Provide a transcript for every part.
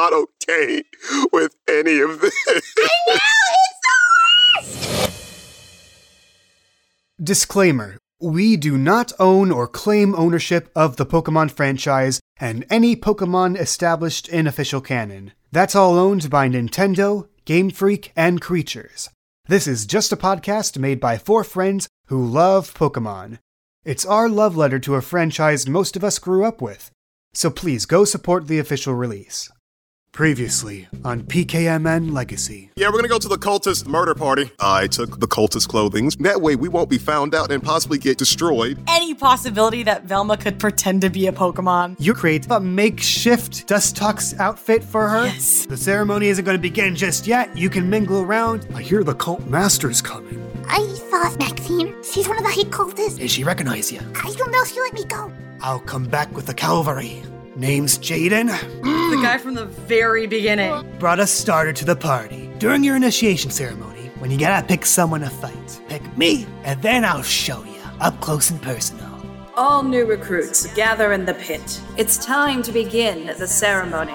not okay with any of this. Disclaimer We do not own or claim ownership of the Pokemon franchise and any Pokemon established in official canon. That's all owned by Nintendo, Game Freak, and Creatures. This is just a podcast made by four friends who love Pokemon. It's our love letter to a franchise most of us grew up with. So please go support the official release. Previously on PKMN Legacy. Yeah, we're gonna go to the cultist murder party. I took the cultist clothing. That way we won't be found out and possibly get destroyed. Any possibility that Velma could pretend to be a Pokemon? You create a makeshift Dustox outfit for her. Yes. The ceremony isn't going to begin just yet. You can mingle around. I hear the cult master's coming. I thought Maxine, she's one of the hate cultists. Did she recognize you? I don't know if she'll let me go. I'll come back with the cavalry. Name's Jaden. The guy from the very beginning. Brought a starter to the party. During your initiation ceremony, when you gotta pick someone to fight, pick me, and then I'll show you up close and personal. All new recruits, gather in the pit. It's time to begin the ceremony.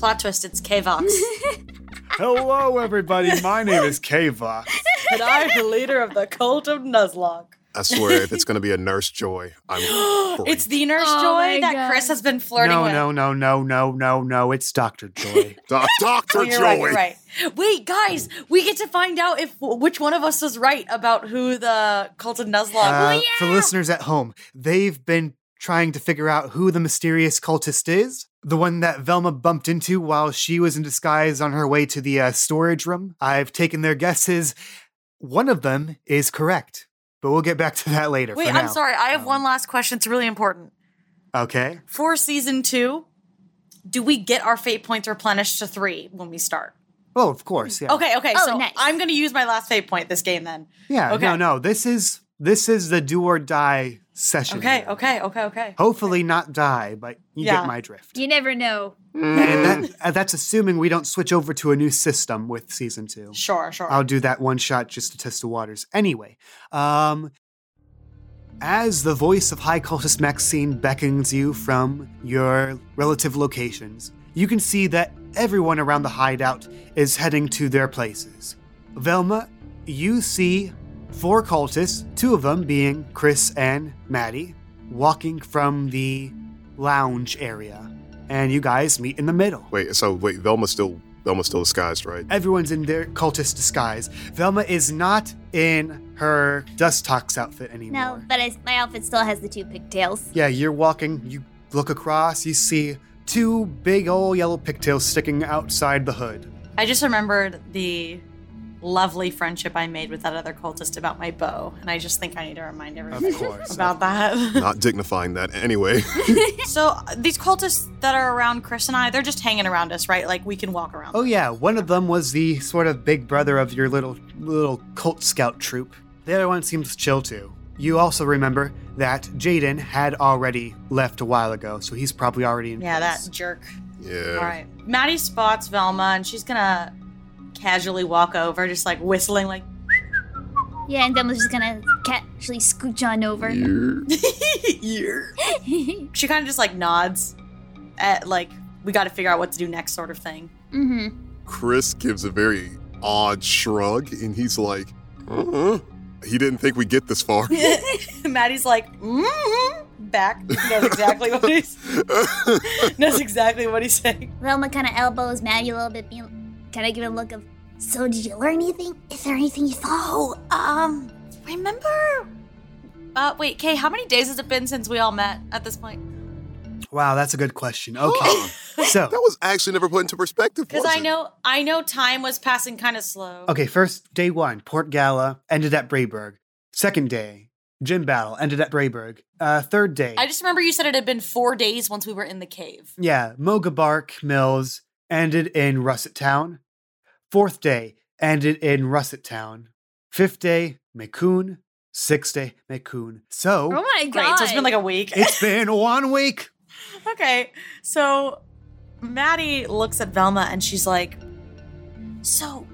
Plot twist, it's K-Vox. Hello, everybody. My name is Kava. and I'm the leader of the cult of Nuzlocke. I swear, if it's gonna be a nurse joy, I'm. It's the Nurse Oh my Joy that God. Chris has been flirting No, with. no, no, no, no, no, no. No. It's Dr. Joy. Do- Doctor Oh, you're Joy. right, you're right. Wait, guys, we get to find out if which one of us was right about who the cult of Nuzlocke. Uh, For listeners at home, they've been trying to figure out who the mysterious cultist is. The one that Velma bumped into while she was in disguise on her way to the uh, storage room. I've taken their guesses. One of them is correct, but we'll get back to that later. Wait, for I'm sorry. I have Um, one last question. It's really important. Okay. For season two, do we get our fate points replenished to three when we start? Oh, of course. Yeah. Okay, okay. Oh, so nice. I'm going to use my last fate point this game then. Yeah. Okay. No, no. This is this is the do or die session. Okay, here. okay, okay, okay. Hopefully not die, but you Yeah. get my drift. You never know. And that, uh, that's assuming we don't switch over to a new system with season two. Sure, sure. I'll do that one shot just to test the waters. Anyway, um, as the voice of High Cultist Maxine beckons you from your relative locations, you can see that everyone around the hideout is heading to their places. Velma, you see four cultists, two of them being Chris and Maddie, walking from the lounge area. And you guys meet in the middle. Wait, so wait, Velma's still Velma's still disguised, right? Everyone's in their cultist disguise. Velma is not in her Dustox outfit anymore. No, but I, my outfit still has the two pigtails. Yeah, you're walking, you look across, you see two big old yellow pigtails sticking outside the hood. I just remembered the lovely friendship I made with that other cultist about my bow, and I just think I need to remind everybody Of course. about that. Not dignifying that anyway. so these cultists that are around Chris and I, they're just hanging around us, right? Like we can walk around. Oh yeah, one of them was the sort of big brother of your little little cult scout troop. The other one seems chill too. You also remember that Jaden had already left a while ago, so he's probably already in yeah, place. that jerk. Yeah. All right. Maddie spots Velma, and she's gonna casually walk over, just like whistling, like. Yeah, and Velma's just gonna casually scooch on over. Yeah. she kind of just like nods, at like we got to figure out what to do next, sort of thing. mm-hmm. Chris gives a very odd shrug, and he's like, uh-huh. He didn't think we'd get this far. Maddie's like, mm-hmm. back. Knows exactly what he's knows exactly what he's saying. Velma kind of elbows Maddie a little bit, being kind of give a look of, So, did you learn anything? Is there anything you thought? Oh, um, remember? Uh, wait, Kay, how many days has it been since we all met at this point? Wow, that's a good question. Okay. so, that was actually never put into perspective. Because I know, I know, time was passing kind of slow. okay, first day 1, Port Gala ended at Brayburg. Second day, Gym Battle ended at Brayburg. Uh third day. I just remember you said it had been four days once we were in the cave. Yeah, Mogabark Mills ended in Russet Town. Fourth day ended in Russet Town. Fifth day, Mekun. Sixth day, Mekun. So, oh my god. Great, so it's been like a week. it's been one week. okay, so Maddie looks at Velma and she's like, So,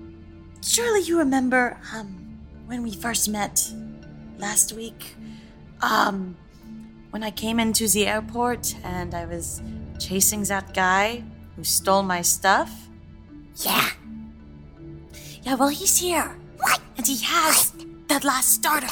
surely you remember um when we first met last week? Um when I came into the airport and I was chasing that guy who stole my stuff? Yeah. Yeah, well, he's here. What? And he has that last starter.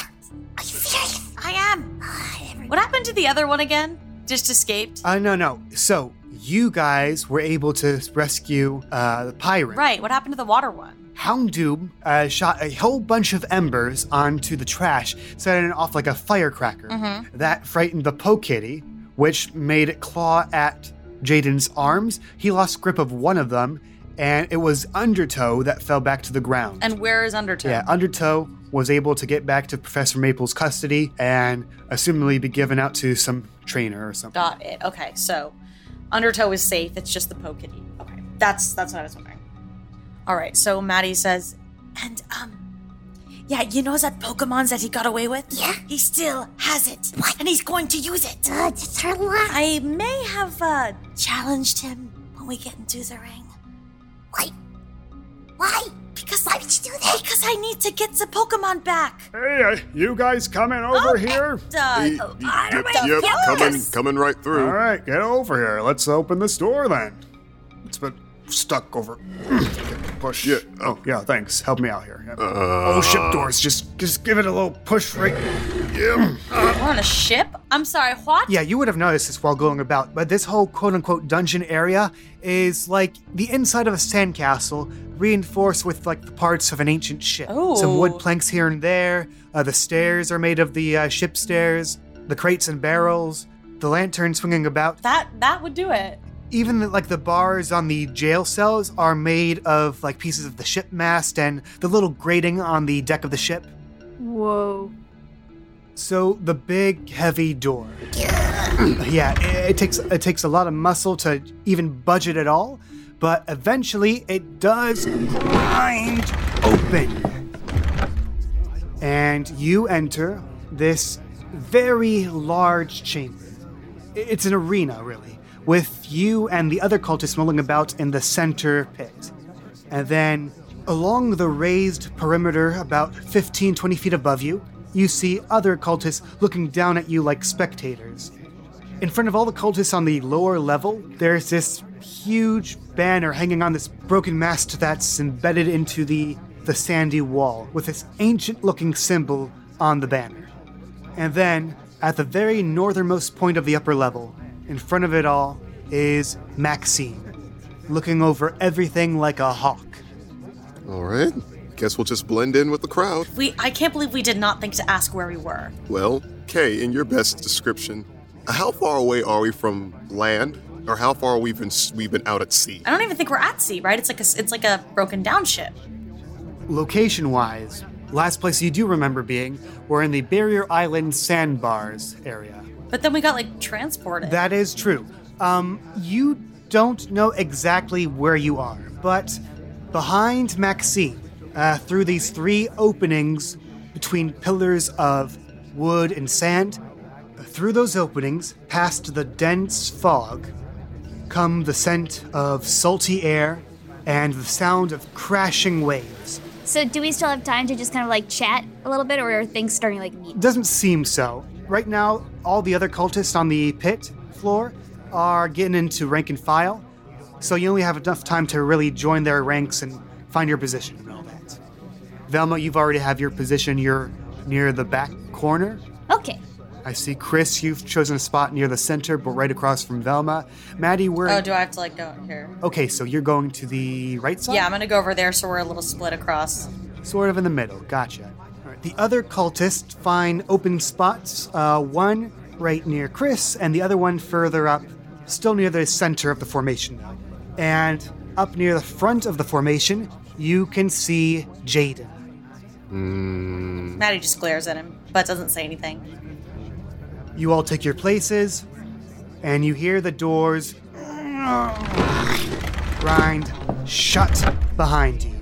Are you serious? I am. Ah, What happened to the other one again? Just escaped? Uh, no, no. So, you guys were able to rescue uh, the pirate. Right, what happened to the water one? Houndoom uh, shot a whole bunch of embers onto the trash, setting it off like a firecracker. That frightened the Po Kitty, which made it claw at Jaden's arms. He lost grip of one of them, and it was Undertow that fell back to the ground. And where is Undertow? yeah, Undertow was able to get back to Professor Maple's custody and assumably be given out to some trainer or something. Got it. Okay, so Undertow is safe. It's just the Pokitty. Okay, that's that's what I was wondering. All right, so Maddie says, and um, yeah, you know that Pokemon that he got away with? Yeah. he still has it, What? and he's going to use it. Uh, just her lie. I may have uh, challenged him when we get into the ring Why? Why? because Why would you do that? because I need to get the Pokemon back. Hey, uh, you guys coming over here? Uh, He- oh, he- I yep, don't yep, coming, coming right through. All right, get over here. Let's open this door then. It's been stuck over. Push. Yeah. Oh, yeah. Thanks. Help me out here. Yeah. Uh, oh, ship doors. Just, just give it a little push right. Yeah. We're on a ship. I'm sorry. What? Yeah, you would have noticed this while going about, but this whole quote-unquote dungeon area is like the inside of a sandcastle, reinforced with like the parts of an ancient ship. Some wood planks here and there. Uh, the stairs are made of the uh, ship stairs. The crates and barrels. The lantern swinging about. That that would do it. Even the, like the bars on the jail cells are made of like pieces of the ship mast and the little grating on the deck of the ship. Whoa. So the big heavy door. yeah, it, it takes it takes a lot of muscle to even budge it at all, but eventually it does grind open. And you enter this very large chamber. It's an arena, really, with you and the other cultists milling about in the center pit. And then along the raised perimeter, about 15, 20 feet above you, you see other cultists looking down at you like spectators. In front of all the cultists on the lower level, there's this huge banner hanging on this broken mast that's embedded into the, the sandy wall, with this ancient looking symbol on the banner. And then, at the very northernmost point of the upper level, in front of it all, is Maxine, looking over everything like a hawk. All right. Guess we'll just blend in with the crowd. We I can't believe we did not think to ask where we were. Well, Kay, in your best description, how far away are we from land, or how far we've been we've been out at sea? I don't even think we're at sea, right? It's like a it's like a broken down ship. Location wise, last place you do remember being we're in the Barrier Island sandbars area. But then we got like transported. That is true. Um, you don't know exactly where you are, but behind Maxine, uh, through these three openings between pillars of wood and sand, through those openings, past the dense fog, come the scent of salty air and the sound of crashing waves. So do we still have time to just kind of like chat a little bit, or are things starting to like meet? Doesn't seem so. Right now, all the other cultists on the pit floor are getting into rank and file, so you only have enough time to really join their ranks and find your position and all that. Velma, you've already have your position. You're near the back corner. Okay. I see Chris, you've chosen a spot near the center, but right across from Velma. Maddie, where? oh, do I have to like go here? okay, so you're going to the right side. Yeah, I'm gonna go over there so we're a little split across. Sort of in the middle. Gotcha. All right. The other cultists find open spots. Uh, one right near Chris, and the other one further up, still near the center of the formation. And up near the front of the formation, you can see Jaden. Maddie just glares at him, but doesn't say anything. You all take your places, and you hear the doors grind shut behind you.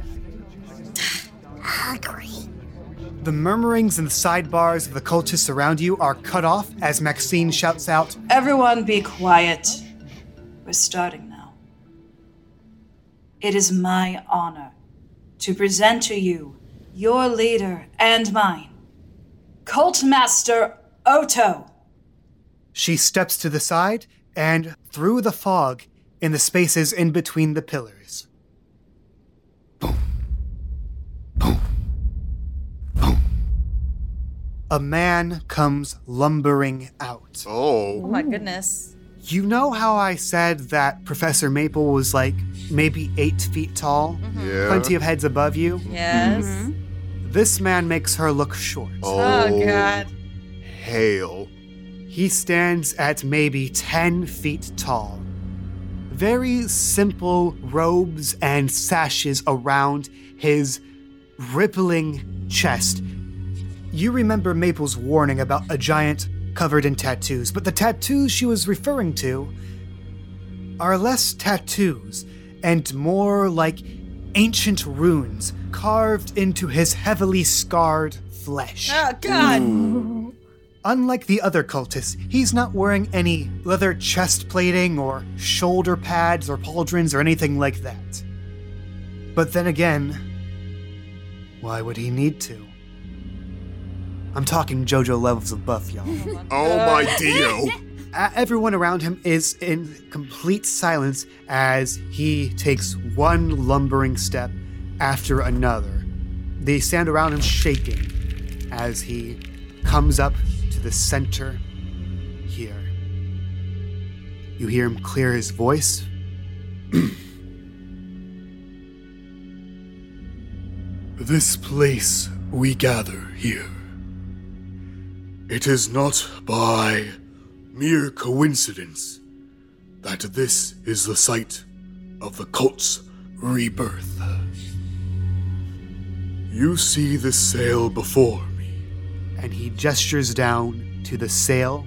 Great. The murmurings in the sidebars of the cultists around you are cut off as Maxine shouts out, Everyone be quiet. We're starting now. it is my honor to present to you your leader and mine, Cultmaster Oto. She steps to the side and through the fog in the spaces in between the pillars. Boom. Boom. Boom. A man comes lumbering out. Oh. Oh my goodness. You know how I said that Professor Maple was like maybe eight feet tall? Mm-hmm. Yeah. Plenty of heads above you? Yes. Mm-hmm. This man makes her look short. Oh, oh God. Hail. He stands at maybe 10 feet tall. Very simple robes and sashes around his rippling chest. You remember Maple's warning about a giant covered in tattoos, but the tattoos she was referring to are less tattoos and more like ancient runes carved into his heavily scarred flesh. Oh, God. Mm. Unlike the other cultists, he's not wearing any leather chest plating or shoulder pads or pauldrons or anything like that. But then again, why would he need to? I'm talking JoJo levels of buff, y'all. Oh my Dio. Uh, Everyone around him is in complete silence as he takes one lumbering step after another. They stand around him shaking as he comes up to the center here. You hear him clear his voice. This place we gather here. It is not by mere coincidence that this is the site of the cult's rebirth. You see this sail before me. and he gestures down to the sail,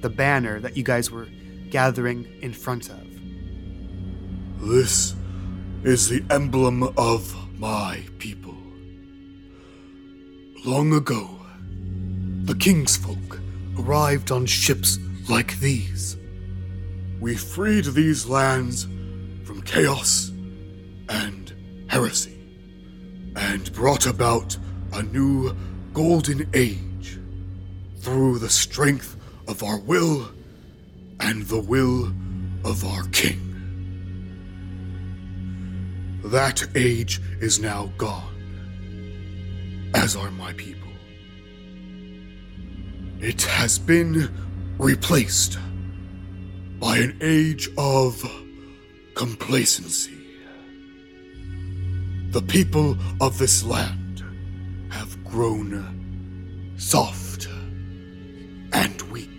the banner that you guys were gathering in front of. This is the emblem of my people. Long ago, the kingsfolk arrived on ships like these. We freed these lands from chaos and heresy, and brought about a new golden age through the strength of our will and the will of our king. That age is now gone, as are my people. It has been replaced by an age of complacency. The people of this land have grown soft and weak.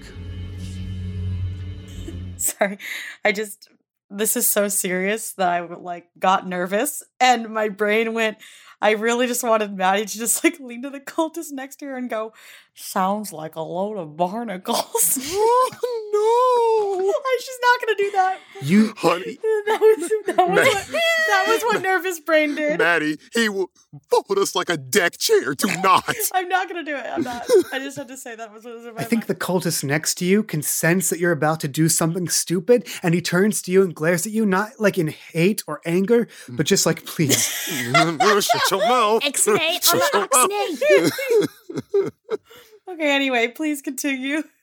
Sorry. I just this is so serious that I like got nervous and my brain went I really just wanted Maddie to just like lean to the cultist next to her and go, sounds like a load of barnacles. Oh I- She's not gonna do that. You Honey, That was, that, was what, that was what nervous brain did. Maddie, he will fold us like a deck chair. Do not. I'm not gonna do it. I'm not. I just had to say that was what was in my I think the cultist next to you can sense that you're about to do something stupid, and he turns to you and glares at you, not like in hate or anger, but just like, please. Shut your mouth. X-nay on the your mouth. Oxnay. Okay, anyway, please continue.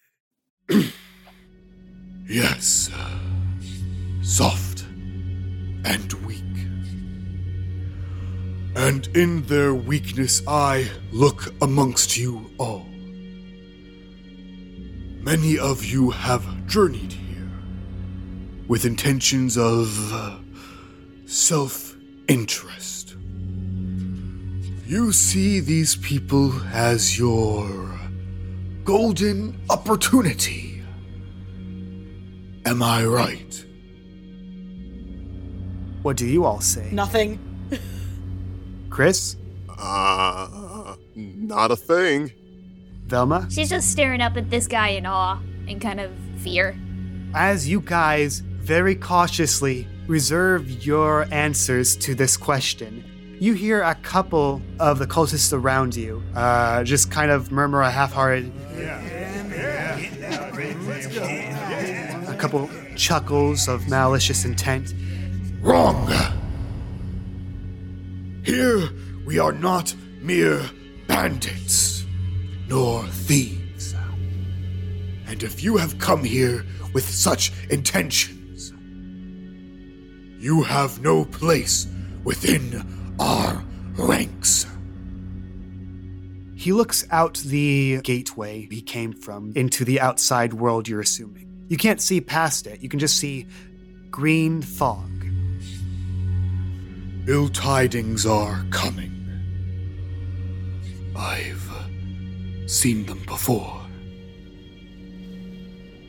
Yes, soft and weak. And in their weakness, I look amongst you all. Many of you have journeyed here with intentions of uh, self interest. You see these people as your golden opportunity. Am I right? What do you all say? Nothing. Chris? Uh, not a thing. Velma? She's just staring up at this guy in awe and kind of fear. As you guys very cautiously reserve your answers to this question, you hear a couple of the cultists around you uh, just kind of murmur a half hearted. A couple chuckles of malicious intent. Wrong! Here we are not mere bandits, nor thieves. And if you have come here with such intentions, you have no place within He looks out the gateway he came from into the outside world you're assuming. You can't see past it, you can just see green fog. Ill tidings are coming. I've seen them before.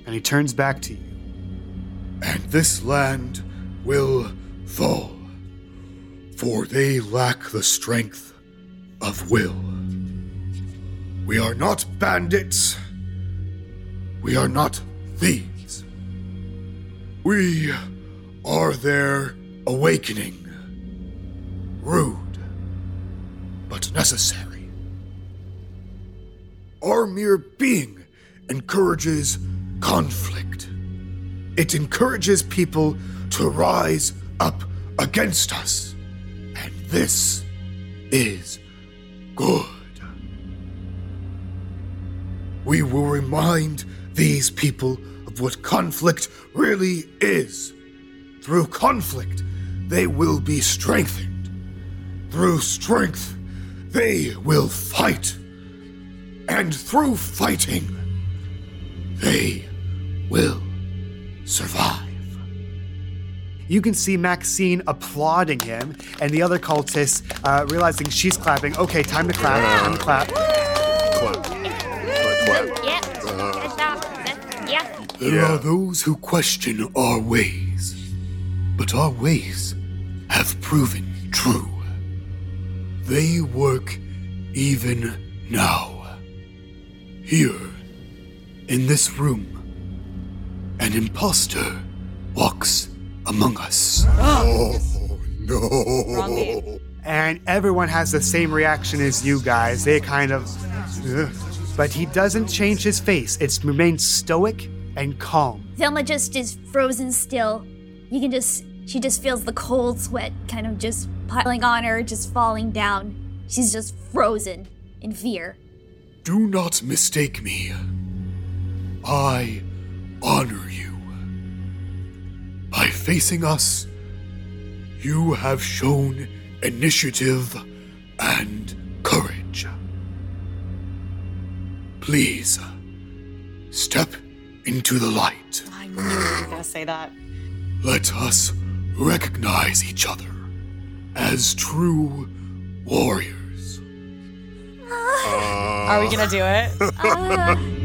And he turns back to you. and this land will fall, for they lack the strength of will. We are not bandits. We are not thieves. We are their awakening. Rude, but necessary. Our mere being encourages conflict. It encourages people to rise up against us. And this is good. We will remind these people of what conflict really is. Through conflict, they will be strengthened. Through strength, they will fight. And through fighting, they will survive. You can see Maxine applauding him, and the other cultists uh, realizing she's clapping. Okay, time to clap. Time to clap. Yep. Uh, yeah. There Yeah. are those who question our ways, but our ways have proven true. They work even now. Here, in this room, an impostor walks among us. Oh, no. And everyone has the same reaction as you guys. They kind of. Ugh. But he doesn't change his face, it's remained stoic and calm. Velma just is frozen still. You can just, she just feels the cold sweat kind of just piling on her, just falling down. She's just frozen in fear. Do not mistake me. I honor you. By facing us, you have shown initiative and Please, step into the light. I knew you were gonna say that. Let us recognize each other as true warriors. Are we gonna do it? Uh,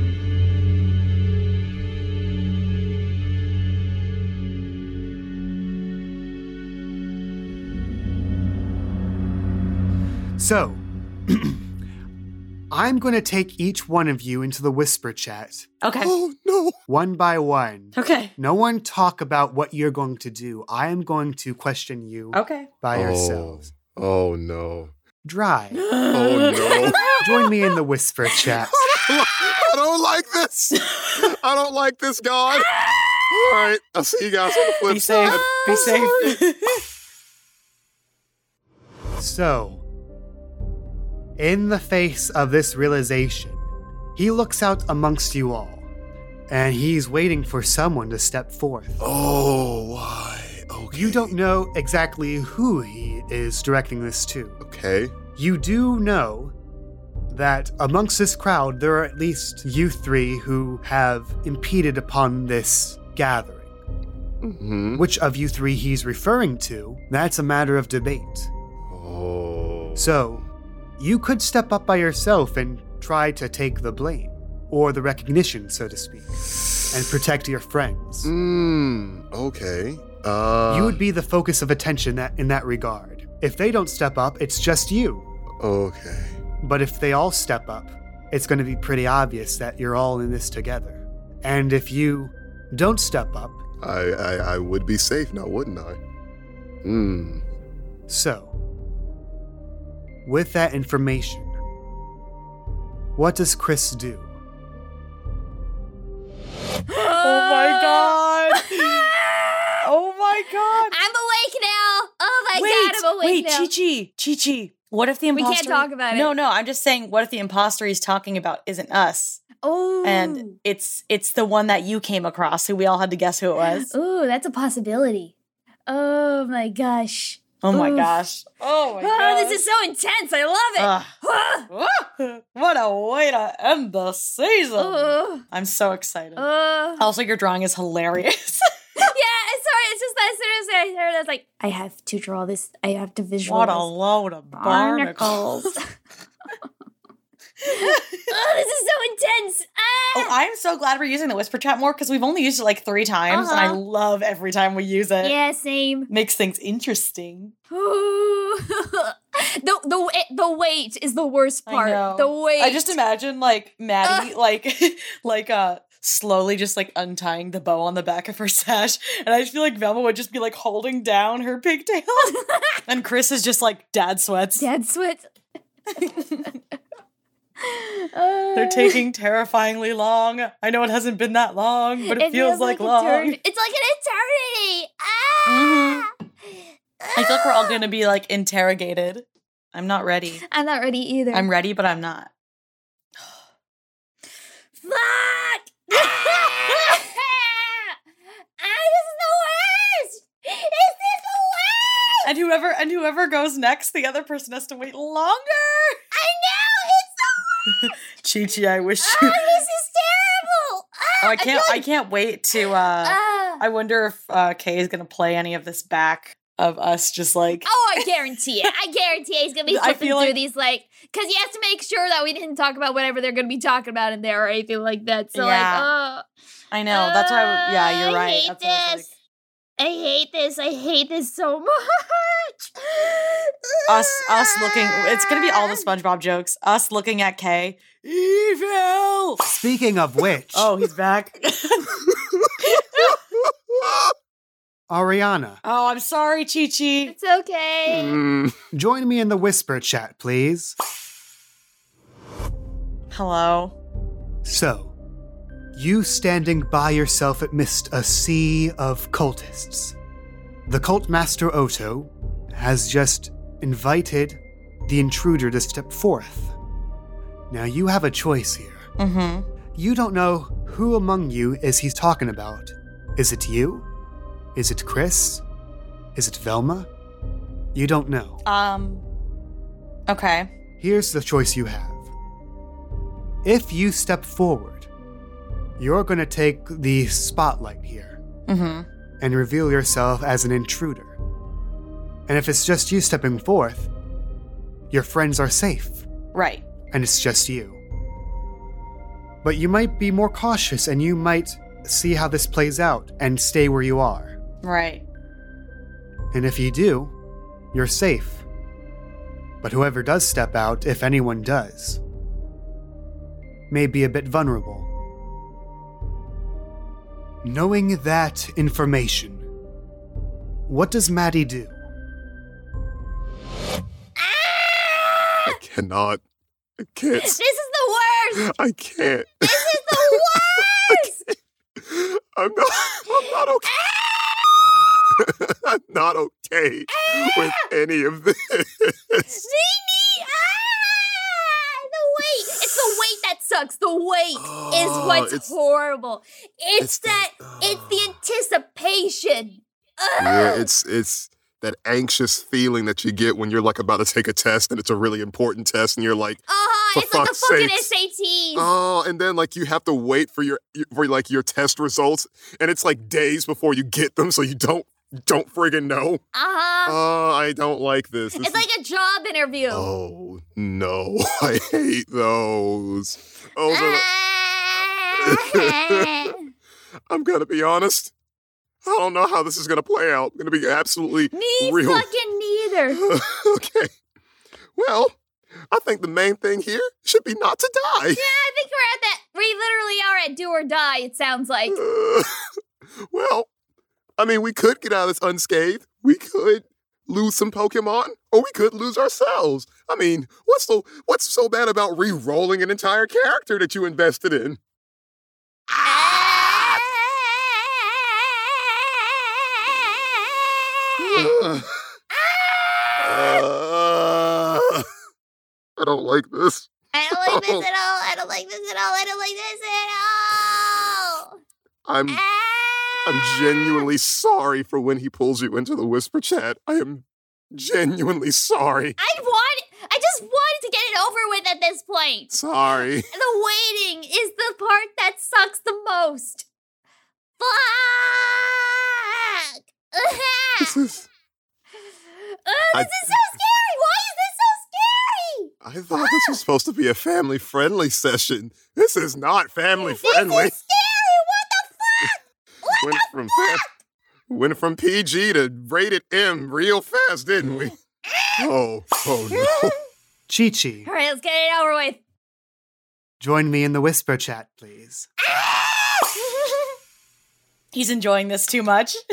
So, I'm going to take each one of you into the whisper chat, Okay. Oh, no. one by one. Okay. No one talk about what you're going to do. I am going to question you Okay. by Oh. yourselves. Oh, no. Dry. Oh, no. Join me in the whisper chat. I don't like this. I don't like this, God. All right. I'll see you guys on the flip Be safe. side. Be safe. So, in the face of this realization, he looks out amongst you all, and he's waiting for someone to step forth. Oh, why? Okay. You don't know exactly who he is directing this to. Okay. You do know that amongst this crowd, there are at least you three who have impeded upon this gathering. hmm Which of you three he's referring to, that's a matter of debate. Oh. So, you could step up by yourself and try to take the blame, or the recognition, so to speak, and protect your friends. Hmm. Okay. Uh. you would be the focus of attention that, in that regard. If they don't step up, it's just you. Okay. But if they all step up, it's going to be pretty obvious that you're all in this together. And if you don't step up, I, I I would be safe now, wouldn't I? Hmm. so, with that information, what does Chris do? oh my god. Oh my god. I'm awake now. Oh my Wait, god, I'm awake Wait, now. Wait, Chi Chi, Chi Chi. What if the imposter? We can't talk about it. no. No, I'm just saying. What if the imposter he's talking about isn't us, Oh, and it's it's the one that you came across, who we all had to guess who it was? Ooh, that's a possibility. Oh my gosh. Oh my Oof. gosh. Oh my Oh, gosh. this is so intense. I love it. Ugh. What a way to end the season. Ugh. I'm so excited. Ugh. also, your drawing is hilarious. yeah, it's sorry. It's just that as soon as I heard it, I was like, I have to draw this. I have to visualize. what a load of barnacles. barnacles. oh, this is so intense. Ah! Oh, I'm so glad we're using the whisper chat more because we've only used it like three times, and I Uh-huh. love every time we use it. yeah, same. Makes things interesting. The the the wait is the worst I part. know. The wait. I just imagine like Maddie, like, like uh, slowly just like untying the bow on the back of her sash, and I just feel like Velma would just be like holding down her pigtail, and Chris is just like dad sweats. Dad They're taking terrifyingly long. I know it hasn't been that long, but it, feels, like, long. etern- It's like an eternity. Ah! I feel like we're all gonna be like interrogated. I'm not ready. I'm not ready either. I'm ready, but I'm not. Fuck! ah, this is the worst! Is this the worst? And whoever and whoever goes next, the other person has to wait longer. I know it's the worst. Chi Chi, I wish Oh, you. this is terrible. Ah, Oh, I can't. I done. can't wait to. uh Ah. I wonder if uh Kay is gonna play any of this back of us just like. Oh, I guarantee it. I guarantee it. He's gonna be I flipping through like- these like because he has to make sure that we didn't talk about whatever they're gonna be talking about in there or anything like that. So Yeah. like, oh, I know. That's why. I, yeah, you're right. hate That's I this. I hate this. I hate this so much. us, us looking. It's gonna be all the SpongeBob jokes. Us looking at Kay. Evil. Speaking of which, Oh, he's back. Ariana, oh, I'm sorry, Chi Chi. It's okay. Mm, join me in the whisper chat, please. Hello. So, you standing by yourself amidst a sea of cultists. The cult master Oto has just invited the intruder to step forth. Now, you have a choice here. Mm-hmm. You don't know who among you is he's talking about. Is it you? Is it Chris? Is it Velma? You don't know. Um. Okay. Here's the choice you have. If you step forward, you're going to take the spotlight here Mm-hmm. and reveal yourself as an intruder. And if it's just you stepping forth, your friends are safe Right. and it's just you. But you might be more cautious and you might see how this plays out and stay where you are. Right. And if you do, you're safe. But whoever does step out, if anyone does, may be a bit vulnerable. Knowing that information, what does Maddie do? Ah! I cannot. I can't. This is the worst. I can't. This is the worst. I'm not. I'm not okay. Ah! I'm not okay with ah! any of this. Mimi! Wait. It's the wait that sucks. The wait is Oh, what's it's- horrible. It's, it's the- that. it's the anticipation. Yeah, it's it's that anxious feeling that you get when you're like about to take a test and it's a really important test and you're like, Uh-huh. For It's like the fucking sakes. SATs. oh, and then like you have to wait for your for like your test results and it's like days before you get them, so you don't don't friggin' know. Uh-huh. Oh, I don't like this. This it's is- like a job interview. oh no, I hate those. Those are, Ah. I'm gonna be honest. I don't know how this is gonna play out. I'm gonna be absolutely Me real. fucking neither. okay. Well, I think the main thing here should be not to die. Yeah, I think we're at that. We literally are at do or die. It sounds like. Uh, well, I mean, we could get out of this unscathed. We could lose some Pokemon, or we could lose ourselves. I mean, what's so what's so bad about re-rolling an entire character that you invested in? I don't like this. I don't like this at all. I don't like this at all. I don't like this at all. I'm ah. I'm genuinely sorry for when he pulls you into the whisper chat. I am genuinely sorry. I want. I just wanted to get it over with at this point. Sorry. The waiting is the part that sucks the most. Fuck! This is oh, I- this is so scary. Why is this so scary? I thought this was supposed to be a family friendly session. This is not family friendly. This is scary. What the fuck? Went from fa- went from PG to rated M real fast, didn't we? Oh, oh no. Chi Chi, All right, let's get it over with. join me in the whisper chat, please. He's enjoying this too much.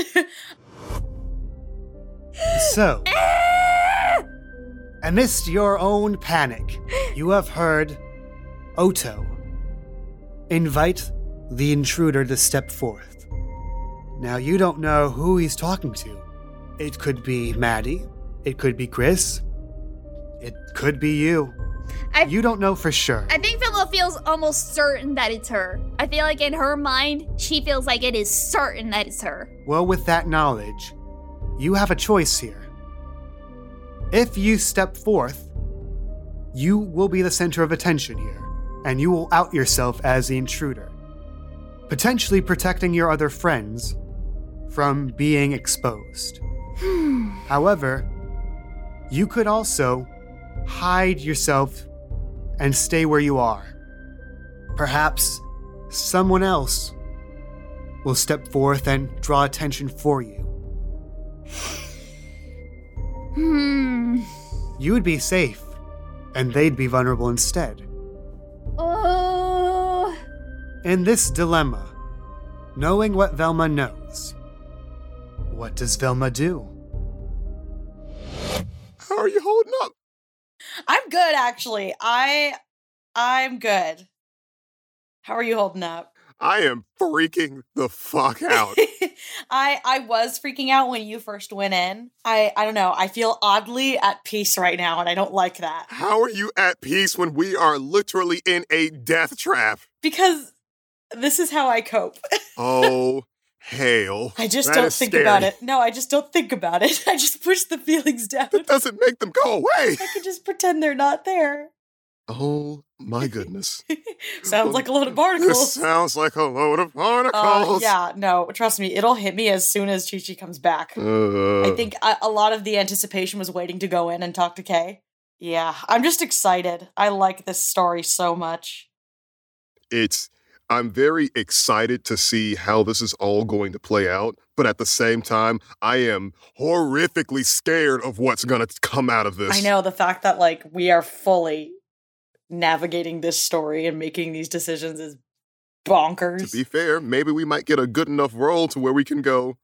So, amidst your own panic, you have heard Oto invite the intruder to step forth. Now, you don't know who he's talking to. It could be Maddie, it could be Chris, it could be you. I- You don't know for sure. I think Velma feels almost certain that it's her. I feel like in her mind, she feels like it is certain that it's her. Well, with that knowledge, you have a choice here. If you step forth, you will be the center of attention here, and you will out yourself as the intruder, potentially protecting your other friends from being exposed. However, you could also hide yourself and stay where you are. Perhaps someone else will step forth and draw attention for you. Hmm. You would be safe, and they'd be vulnerable instead. Oh. In this dilemma, knowing what Velma knows, what does Velma do? How are you holding up? I'm good actually. I I'm good. How are you holding up? I am freaking the fuck out. I I was freaking out when you first went in. I I don't know. I feel oddly at peace right now and I don't like that. How are you at peace when we are literally in a death trap? Because this is how I cope. Oh, hail. I just That don't think scary. about it. No, I just don't think about it. I just push the feelings down. It doesn't make them go away. I can just pretend they're not there. Oh my goodness. Sounds like a load of This barnacles. sounds like a load of Uh, barnacles. yeah, no, trust me, it'll hit me as soon as Chi Chi comes back. Uh, I think a, a lot of the anticipation was waiting to go in and talk to Kay. Yeah, I'm just excited. I like this story so much. it's I'm very excited to see how this is all going to play out, but at the same time, I am horrifically scared of what's going to come out of this. I know the fact that like we are fully navigating this story and making these decisions is bonkers. To be fair, maybe we might get a good enough roll to where we can go.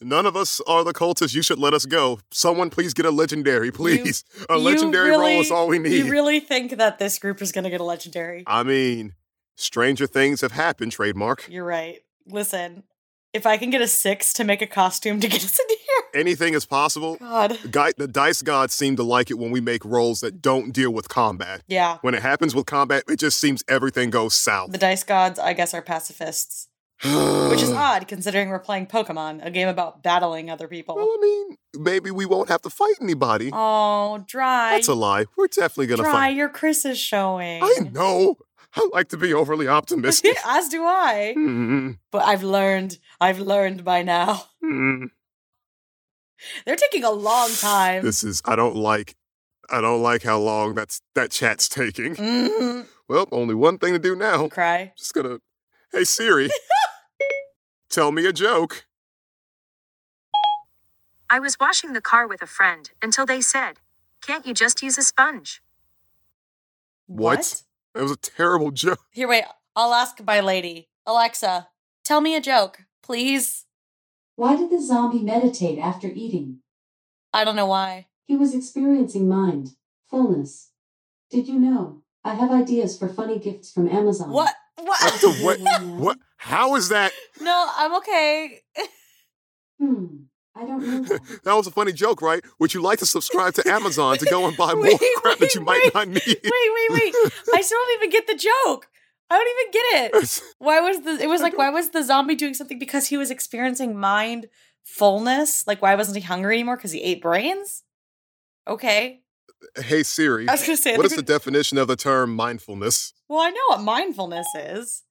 None of us are the cultists. You should let us go. Someone, please get a legendary, please. a legendary really- is all we need. You really think that this group is going to get a legendary? I mean, stranger things have happened. Trademark. You're right. Listen, if I can get a six to make a costume to get us in here, Anything is possible. God. Guy, the dice gods seem to like it when we make rolls that don't deal with combat. Yeah, When it happens with combat, it just seems everything goes south. the dice gods, I guess, are pacifists, which is odd considering we're playing Pokemon, a game about battling other people. Well, I mean, maybe we won't have to fight anybody. Oh, dry. That's a lie. We're definitely gonna fight. dry. Your Chris is showing. I know. I like to be overly optimistic. As do I. Mm, But I've learned. I've learned by now. mm. They're taking a long time. This is. I don't like. I don't like how long that's that chat's taking. Mhm. Well, only one thing to do now. Cry. Just gonna. Hey Siri, tell me a joke. I was washing the car with a friend until they said, Can't you just use a sponge? What? That was a terrible joke. Here, wait. I'll ask my lady. Alexa, tell me a joke, please. Why did the zombie meditate after eating? I don't know why. He was experiencing mind, fullness. Did you know? I have ideas for funny gifts from Amazon. What? What? What what? What? How is that? no, I'm okay. Hmm. I don't know that. That was a funny joke, right? Would you like to subscribe to Amazon to go and buy more Wait, crap that you wait, might wait. not need? Wait, wait, wait. I still don't even get the joke. I don't even get it. Why was the it was like why was the zombie doing something because he was experiencing mind fullness? Like why wasn't he hungry anymore because he ate brains? Okay. Hey Siri, I was gonna say what is the definition of the term mindfulness? Well, I know what mindfulness is.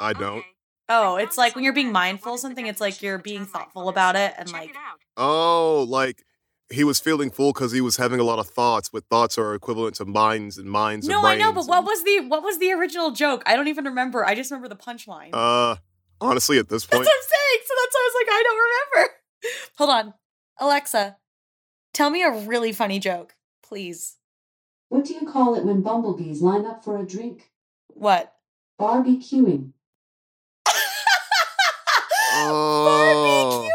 I don't. Oh, it's like when you're being mindful of something, it's like you're being thoughtful about it and like Oh, like he was feeling full because he was having a lot of thoughts, but thoughts are equivalent to minds and minds No, and I know, brains but what was the what was the original joke? I don't even remember. I just remember the punchline. Uh, honestly, at this point, That's what I'm saying. So that's why I was like, I don't remember. Hold on. Alexa, tell me a really funny joke, please. What do you call it when bumblebees line up for a drink? What? Barbecuing. Oh,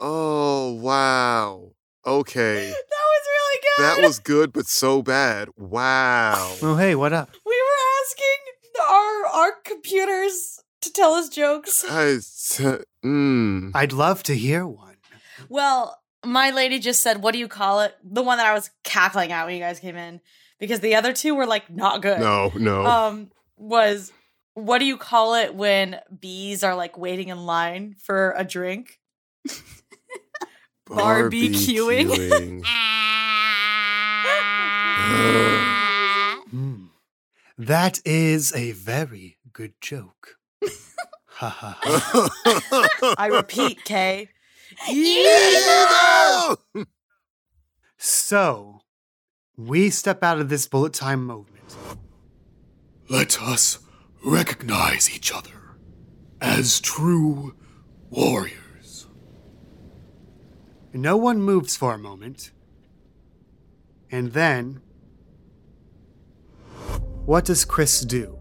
oh, wow. Okay, That was really good. that was good, but so bad. Wow. Oh, hey, what up? We were asking our our computers to tell us jokes. I, mm. I'd love to hear one. Well, my lady just said, "What do you call it?" The one that I was cackling at when you guys came in, because the other two were like not good. No, no. Um, was what do you call it when bees are like waiting in line for a drink? barbecuing. Barbecuing. Hmm. That is a very good joke. ha ha ha. I repeat, Kay. Evil! So, we step out of this bullet time moment. Let us recognize each other as true warriors. No one moves for a moment. And then. What does Chris do?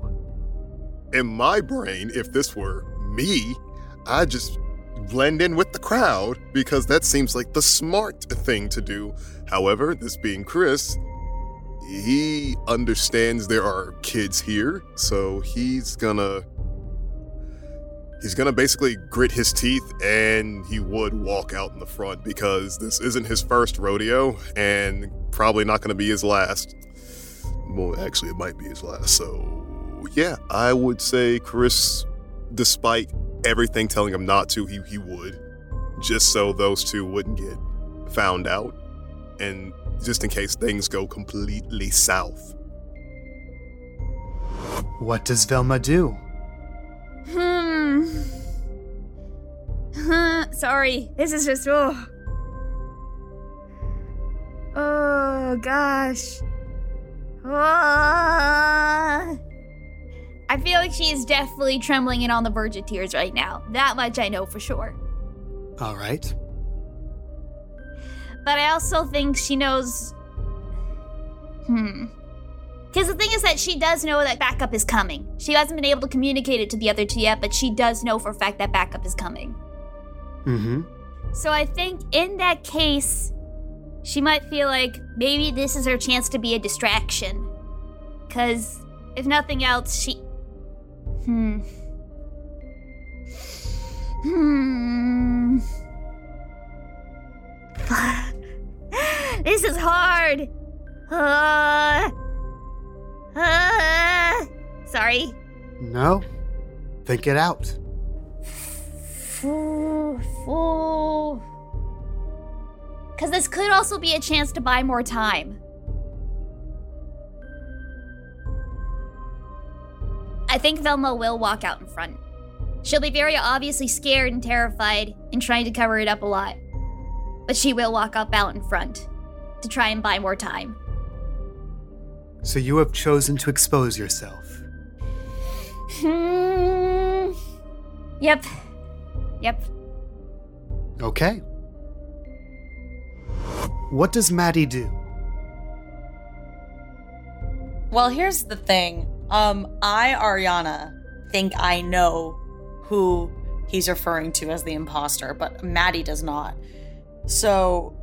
In my brain, if this were me, I'd just blend in with the crowd because that seems like the smart thing to do. However, this being Chris, he understands there are kids here, so he's gonna he's gonna basically grit his teeth and he would walk out in the front because this isn't his first rodeo and probably not gonna be his last. Well, actually, it might be his last. So, yeah, I would say Chris, despite everything telling him not to, he, he would, just so those two wouldn't get found out, and just in case things go completely south. What does Velma do? Hmm. Sorry, this is just oh. Oh gosh. Ah. I feel like she is definitely trembling and on the verge of tears right now. That much I know for sure. All right. But I also think she knows. Hmm. Because the thing is that she does know that backup is coming. She hasn't been able to communicate it to the other two yet, but she does know for a fact that backup is coming. Mm hmm. So I think in that case, she might feel like maybe this is her chance to be a distraction. Because if nothing else, she. Hmm. Hmm. this is hard. Uh, uh, sorry. No? Think it out. Because this could also be a chance to buy more time. I think Velma will walk out in front. She'll be very obviously scared and terrified and trying to cover it up a lot. But she will walk up out in front to try and buy more time. So you have chosen to expose yourself. Hmm. Yep. Yep. Okay. What does Maddie do? Well, here's the thing. Um, I, Ariana, think I know who he's referring to as the imposter, but Maddie does not. So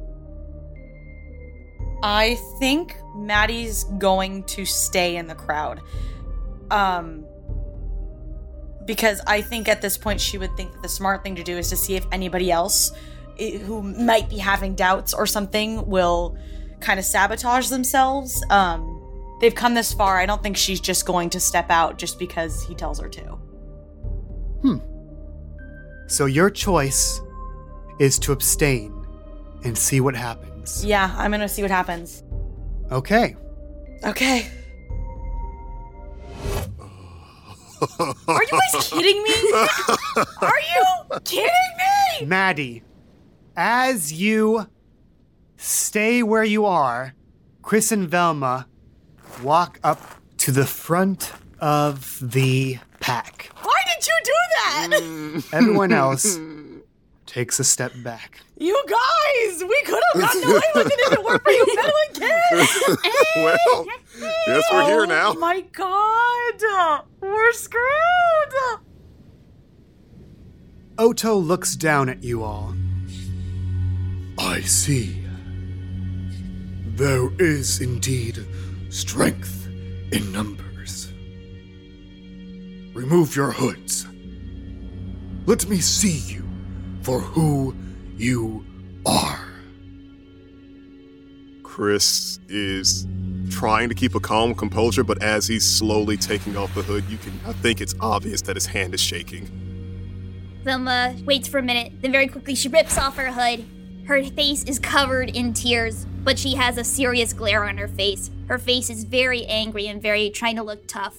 I think Maddie's going to stay in the crowd. Um because I think at this point she would think that the smart thing to do is to see if anybody else who might be having doubts or something will kind of sabotage themselves. Um, they've come this far. I don't think she's just going to step out just because he tells her to. Hmm. So your choice is to abstain and see what happens. Yeah, I'm gonna see what happens. Okay. Okay. Are you guys kidding me? Are you kidding me? Maddie, as you stay where you are, Chris and Velma walk up to the front of the pack. Why did you do that? Everyone else takes a step back. You guys, we could have gotten away with it if it weren't for you meddling kids. well, yes, we're here oh now. Oh my god, we're screwed. Oto looks down at you all. I see. There is indeed strength in numbers. Remove your hoods. Let me see you for who you are. Chris is trying to keep a calm composure, but as he's slowly taking off the hood, you can I think it's obvious that his hand is shaking. Velma waits for a minute, then very quickly she rips off her hood. Her face is covered in tears, but she has a serious glare on her face. Her face is very angry and very trying to look tough,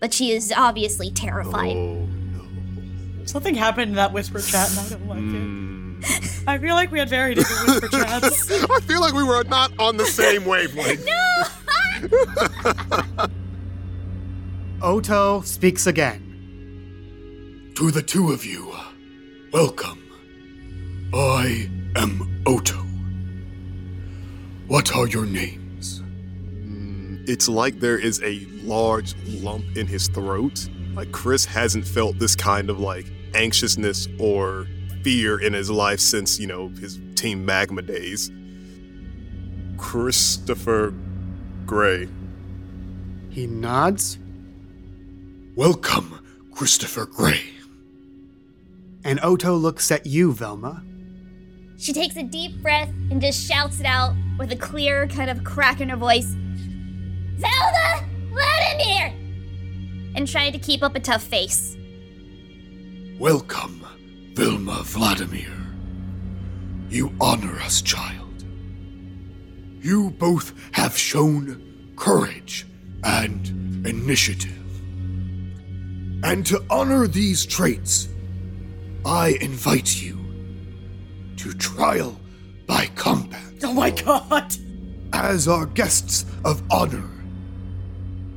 but she is obviously terrified. Oh, no. Something happened in that whisper chat, and I don't like Hmm. it. I feel like we had very different whisper chats. I feel like we were not on the same wavelength. no! Oto speaks again. To the two of you, welcome. I am Oto. What are your names? Mm, it's like there is a large lump in his throat. Like Chris hasn't felt this kind of like anxiousness or fear in his life since, you know, his Team Magma days. Christopher Gray. He nods, Welcome, Christopher Gray. and Oto looks at you, Velma. She takes a deep breath and just shouts it out with a clear kind of crack in her voice. Zelda! Vladimir! And trying to keep up a tough face. Welcome, Velma Vladimir. You honor us, child. You both have shown courage and initiative. And to honor these traits, I invite you to trial by combat Oh my god. as our guests of honor.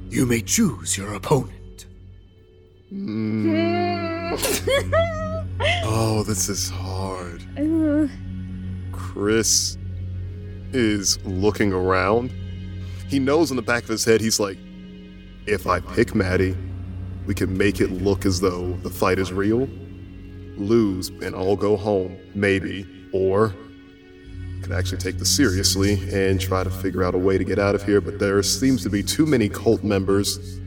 You may choose your opponent. Oh, this is hard. Chris is looking around. He knows in the back of his head, he's like, if I pick Maddie, we can make it look as though the fight is real. Lose and all go home, maybe. Or could actually take this seriously and try to figure out a way to get out of here, but there seems to be too many cult members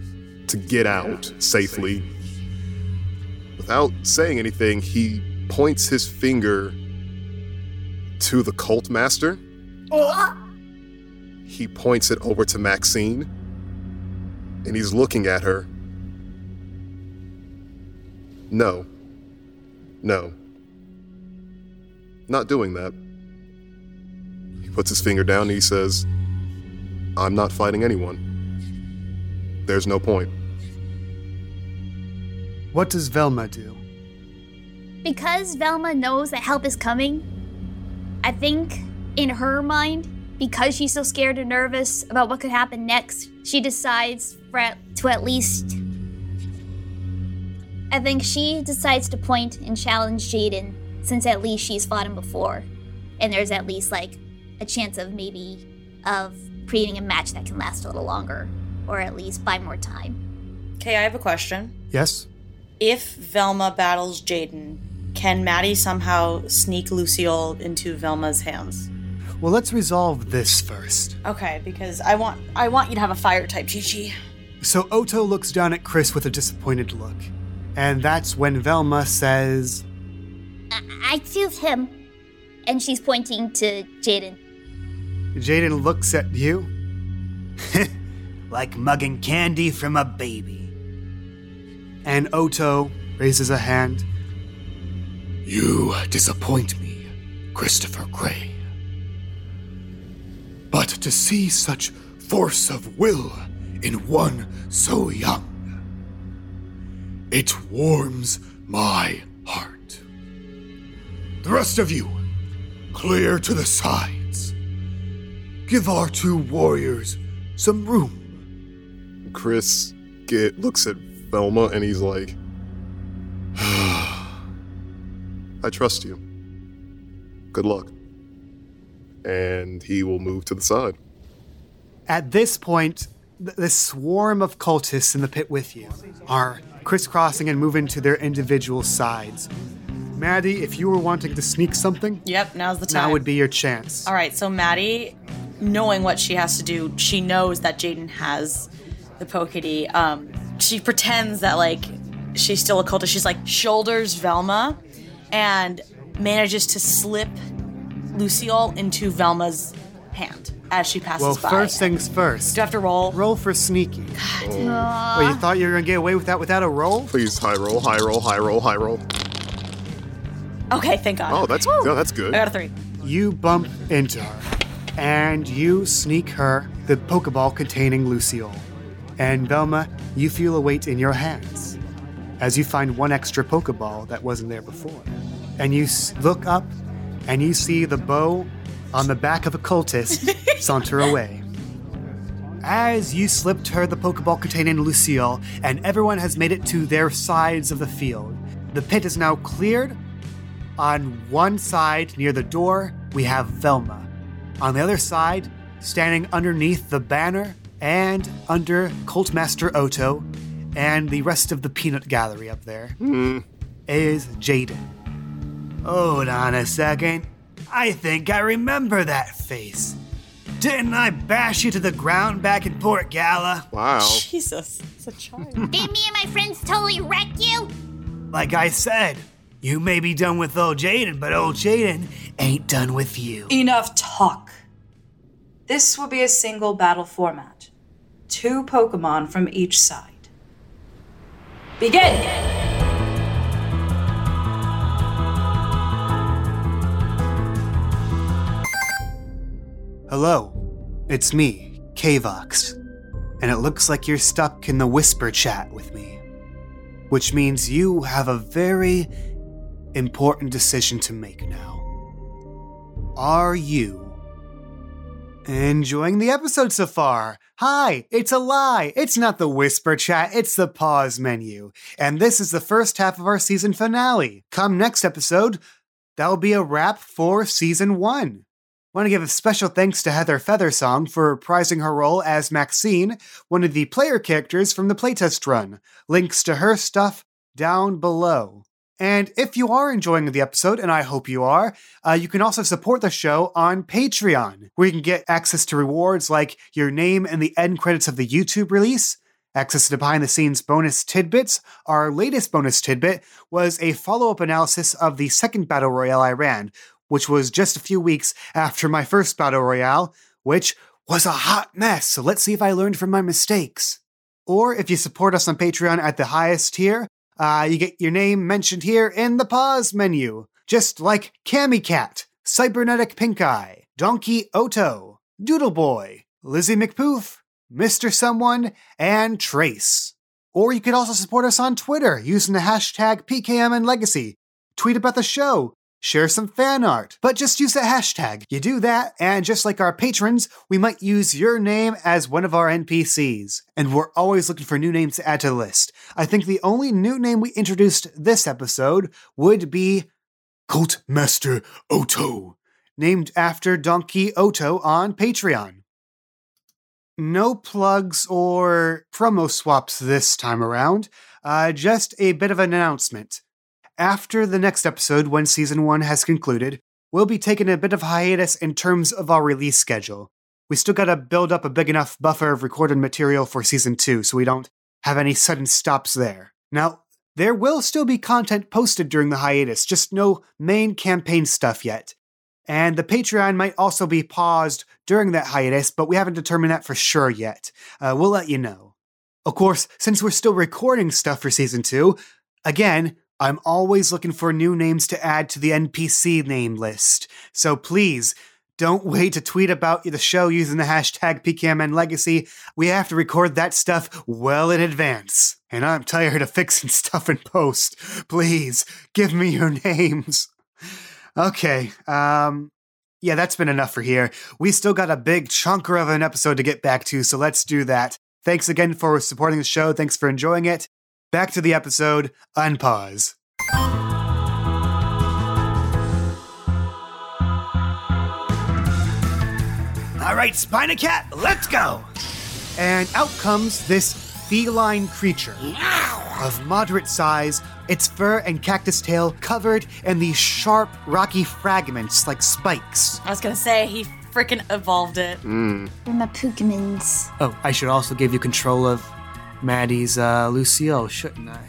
to get out safely. Without saying anything, he points his finger to the cult master. Uh. He points it over to Maxine, and he's looking at her. No. No. Not doing that. He puts his finger down and he says, I'm not fighting anyone. There's no point. What does Velma do? Because Velma knows that help is coming, I think in her mind, because she's so scared and nervous about what could happen next, she decides for at, to at least. I think she decides to point and challenge Jaden, since at least she's fought him before, and there's at least like a chance of maybe of creating a match that can last a little longer, or at least buy more time. Okay, I have a question. Yes? If Velma battles Jaden, can Maddie somehow sneak Lucille into Velma's hands? Well, let's resolve this first. Okay, because I want I want you to have a fire type, Chi So Oto looks down at Chris with a disappointed look. And that's when Velma says, I choose him. and she's pointing to Jaden. Jaden looks at you. like mugging candy from a baby. And Oto raises a hand. You disappoint me, Christopher Gray. But to see such force of will in one so young, it warms my heart. The rest of you, clear to the sides. Give our two warriors some room. Chris get looks at Velma and he's like, I trust you. Good luck. And he will move to the side. At this point, th- the swarm of cultists in the pit with you are crisscrossing and moving to their individual sides. Maddie, if you were wanting to sneak something, Yep, now's the time. now would be your chance. All right, so Maddie, knowing what she has to do, she knows that Jaden has the Pokedy. Um, she pretends that like she's still a cultist. She's like shoulders Velma, and manages to slip Lucille into Velma's hand as she passes Well, by. first things first. Do I have to roll? Roll for sneaking. Wait, you thought you were gonna get away with that without a roll? Please, high roll, high roll, high roll, high roll. Okay, thank God. Oh, that's no, that's good. I got a three. You bump into her, and you sneak her the Pokeball containing Lucille. And Velma, you feel a weight in your hands as you find one extra Pokeball that wasn't there before. And you look up, and you see the bow on the back of a cultist saunter away. As you slipped her the Pokeball containing Lucille, and everyone has made it to their sides of the field, the pit is now cleared on one side, near the door, we have Velma. On the other side, standing underneath the banner and under Cultmaster Oto and the rest of the peanut gallery up there, hmm. is Jaden. Hold on a second. I think I remember that face. Didn't I bash you to the ground back in Port Gala? Wow. Jesus, it's a child. Did me and my friends totally wreck you? Like I said, you may be done with old Jaden, but old Jaden ain't done with you. Enough talk. This will be a single battle format. Two Pokemon from each side. Begin! Hello, it's me, Kvox, and it looks like you're stuck in the whisper chat with me. Which means you have a very important decision to make now. Are you enjoying the episode so far? Hi, it's a lie. It's not the whisper chat, it's the pause menu. And this is the first half of our season finale. Come next episode, that'll be a wrap for season one. Want to give a special thanks to Heather Feathersong for reprising her role as Maxine, one of the player characters from the playtest run. Links to her stuff down below. And if you are enjoying the episode, and I hope you are, uh, you can also support the show on Patreon, where you can get access to rewards like your name and the end credits of the YouTube release, access to behind the scenes bonus tidbits. Our latest bonus tidbit was a follow up analysis of the second Battle Royale I ran, which was just a few weeks after my first Battle Royale, which was a hot mess, so let's see if I learned from my mistakes. Or if you support us on Patreon at the highest tier, uh, you get your name mentioned here in the pause menu, just like Cammy Cat, Cybernetic Pink Eye, Donkey Oto, Doodle Boy, Lizzie McPoof, Mr. Someone, and Trace. Or you could also support us on Twitter using the hashtag PKMN Legacy. Tweet about the show, share some fan art, but just use the hashtag. You do that, and just like our patrons, we might use your name as one of our NPCs. And we're always looking for new names to add to the list. I think the only new name we introduced this episode would be Cult Master Oto. named after Donkey Oto on Patreon. No plugs or promo swaps this time around, uh, just a bit of an announcement. After the next episode, when season one has concluded, we'll be taking a bit of hiatus in terms of our release schedule. We still gotta build up a big enough buffer of recorded material for season two so we don't have any sudden stops there. Now, there will still be content posted during the hiatus, just no main campaign stuff yet. And the Patreon might also be paused during that hiatus, but we haven't determined that for sure yet. Uh, we'll let you know. Of course, since we're still recording stuff for season two, again, I'm always looking for new names to add to the NPC name list. So please, don't wait to tweet about the show using the hashtag PKMN Legacy. We have to record that stuff well in advance. And I'm tired of fixing stuff in post. Please, give me your names. Okay, um, yeah, that's been enough for here. We still got a big chunker of an episode to get back to, so let's do that. Thanks again for supporting the show. Thanks for enjoying it. Back to the episode, unpause. All right, Spinacat, let's go! And out comes this feline creature of moderate size, its fur and cactus tail covered in these sharp, rocky fragments like spikes. I was gonna say he freaking evolved it. Mm. They're my Pokemons. Oh, I should also give you control of Maddie's uh, Lucio, shouldn't I?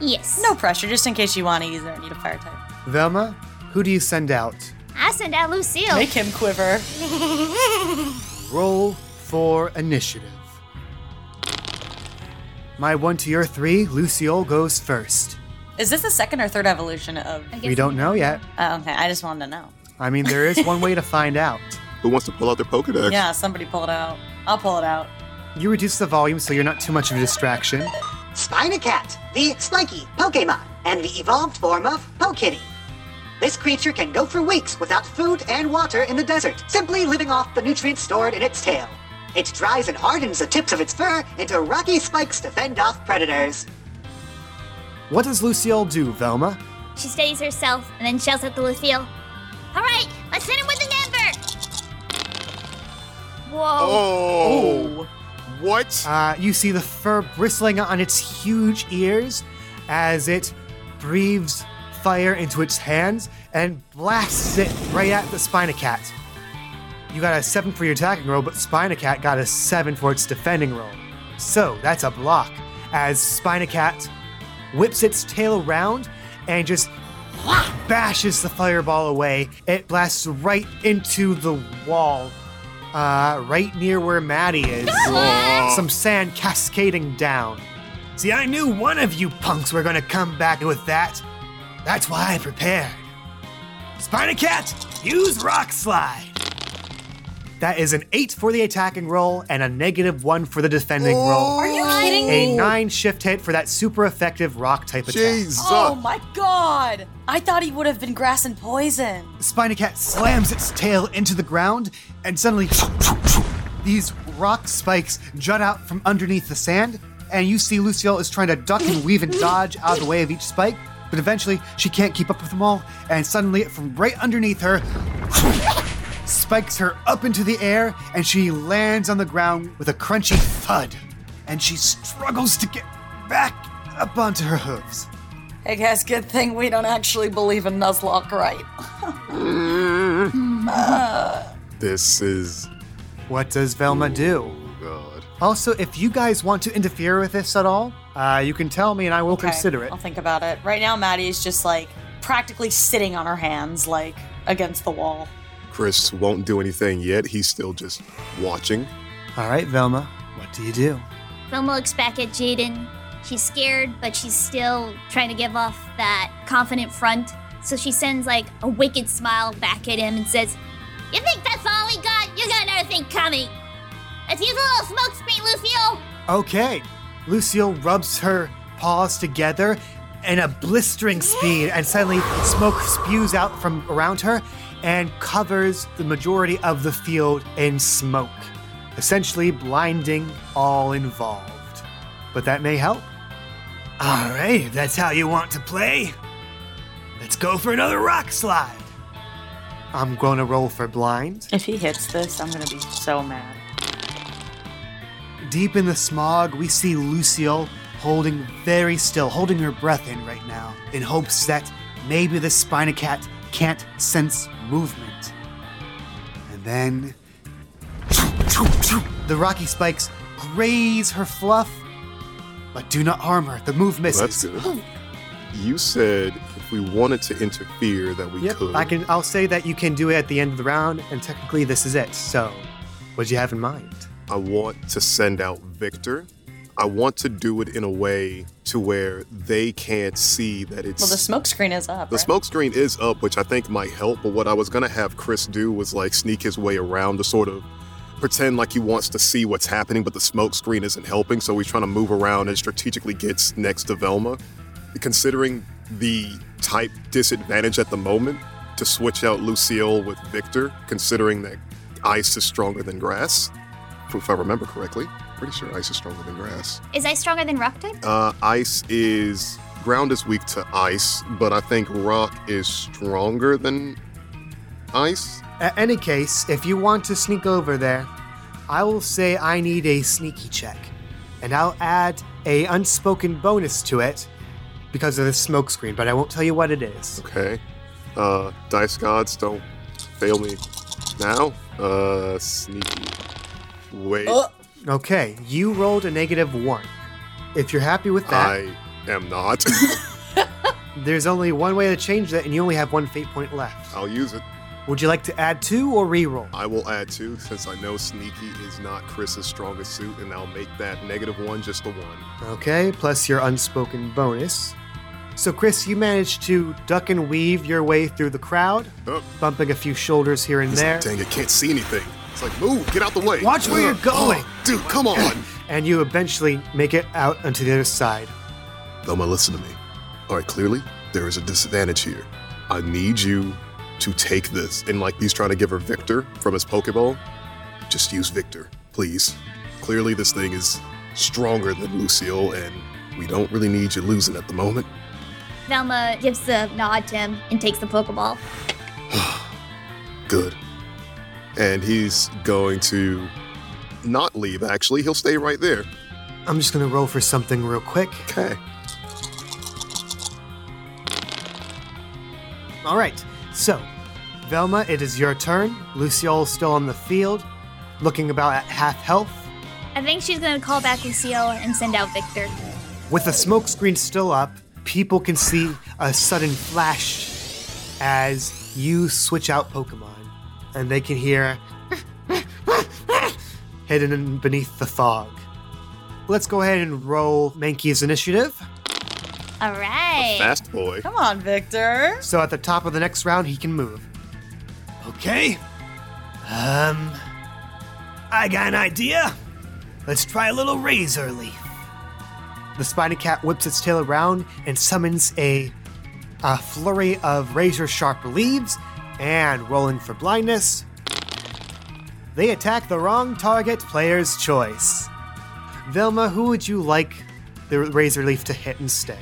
Yes. No pressure, just in case you want to use it or need a fire type. Velma, who do you send out? I send out Lucille. Make him quiver. Roll for initiative. My one to your three, Lucille goes first. Is this the second or third evolution of? We don't know yet. Oh, okay, I just wanted to know. I mean, there is one way to find out. Who wants to pull out their Pokedex? Yeah, somebody pull it out. I'll pull it out. You reduce the volume so you're not too much of a distraction. Spinacat, the spiky Pokemon, and the evolved form of Pokitty. This creature can go for weeks without food and water in the desert, simply living off the nutrients stored in its tail. It dries and hardens the tips of its fur into rocky spikes to fend off predators. What does Lucille do, Velma? She steadies herself and then shouts at the Lucille. All right, let's hit him with an ember. Whoa. Oh. What? Uh, you see the fur bristling on its huge ears as it breathes fire into its hands and blasts it right at the Spinacat. You got a 7 for your attacking roll, but Spinacat got a 7 for its defending roll. So that's a block as Spinacat whips its tail around and just bashes the fireball away. It blasts right into the wall, uh, right near where Maddie is. Some sand cascading down. See, I knew one of you punks were gonna come back with that. That's why I prepared. Spider Spinacat, use Rock Slide. That is an 8 for the attacking roll and a negative 1 for the defending roll. Oh. Are you kidding A me? 9 shift hit for that super effective rock type attack. Oh my god! I thought he would have been grass and poison. Spiny Cat slams its tail into the ground, and suddenly, these rock spikes jut out from underneath the sand. And you see Lucille is trying to duck and weave and dodge out of the way of each spike, but eventually she can't keep up with them all, and suddenly, from right underneath her, spikes her up into the air, and she lands on the ground with a crunchy thud. And she struggles to get back up onto her hooves. Hey guys, good thing we don't actually believe in Nuzlocke, right? This is. What does Velma do? Oh, God. Also, if you guys want to interfere with this at all, uh, you can tell me and I will Okay, consider it. I'll think about it. Right now, Maddie is just like practically sitting on her hands, like against the wall. Chris won't do anything yet. He's still just watching. All right, Velma, what do you do? Velma looks back at Jaden. She's scared, but she's still trying to give off that confident front. So she sends like a wicked smile back at him and says, You think that's all we got? You got another thing coming. Let's use a little smoke screen, Lucio. Okay. Lucille rubs her paws together in a blistering speed, and suddenly smoke spews out from around her and covers the majority of the field in smoke, essentially blinding all involved. But that may help. All right, if that's how you want to play, let's go for another rock slide. I'm going to roll for blind. If he hits this, I'm gonna be so mad. Deep in the smog, we see Lucille holding very still, holding her breath in right now, in hopes that maybe the Spinacat can't sense movement. And then. The rocky spikes graze her fluff, but do not harm her. The move Well, misses. that's good. You said if if we wanted to interfere, that we Yep, could. I can. I'll say that you can do it at the end of the round, and technically this is it. So, what do you have in mind? I want to send out Victor. I want to do it in a way to where they can't see that it's Well, the smoke screen is up. The right? smoke screen is up, which I think might help, but what I was gonna have Chris do was like sneak his way around to sort of pretend like he wants to see what's happening, but the smoke screen isn't helping, so he's trying to move around and strategically gets next to Velma. Considering the type disadvantage at the moment, to switch out Lucille with Victor, considering that ice is stronger than grass, if I remember correctly. Pretty sure ice is stronger than grass. Is ice stronger than rock type? Uh, ice is ground is weak to ice, but I think rock is stronger than ice. At any case, if you want to sneak over there, I will say I need a sneaky check, and I'll add a unspoken bonus to it because of the smoke screen. But I won't tell you what it is. Okay. Uh, dice gods don't fail me now. Uh, sneaky. Wait, Okay, you rolled a negative one. If you're happy with that, I am not. there's only one way to change that, and you only have one fate point left. I'll use it. Would you like to add two or re-roll? I will add two since I know sneaky is not Chris's strongest suit, and I'll make that negative one just the one. Okay, plus your unspoken bonus. So, Chris, you managed to duck and weave your way through the crowd, Oh, bumping a few shoulders here and it's there, like, dang, it can't see anything. It's like, move, get out the way. Watch where you're going. Oh, dude, come on. and you eventually make it out onto the other side. Velma, listen to me. All right, clearly there is a disadvantage here. I need you to take this. And like he's trying to give her Victor from his Pokeball, just use Victor, please. Clearly this thing is stronger than Lucille, and we don't really need you losing at the moment. Velma gives the nod to him and takes the Pokeball. Good. And he's going to not leave, actually. He'll stay right there. I'm just gonna roll for something real quick. Okay. All right, so Velma, it is your turn. Lucille's still on the field, looking about at half health. I think she's gonna call back Lucille and send out Victor. With the smoke screen still up, people can see a sudden flash as you switch out Pokemon, and they can hear hidden beneath the fog. Let's go ahead and roll Mankey's initiative. All right. Fast boy. Come on, Victor. So at the top of the next round, he can move. Okay. Um, I got an idea. Let's try a little razor leaf. The spiny cat whips its tail around and summons a, a flurry of razor sharp leaves, and rolling for blindness, they attack the wrong target player's choice. Velma, who would you like the razor leaf to hit instead?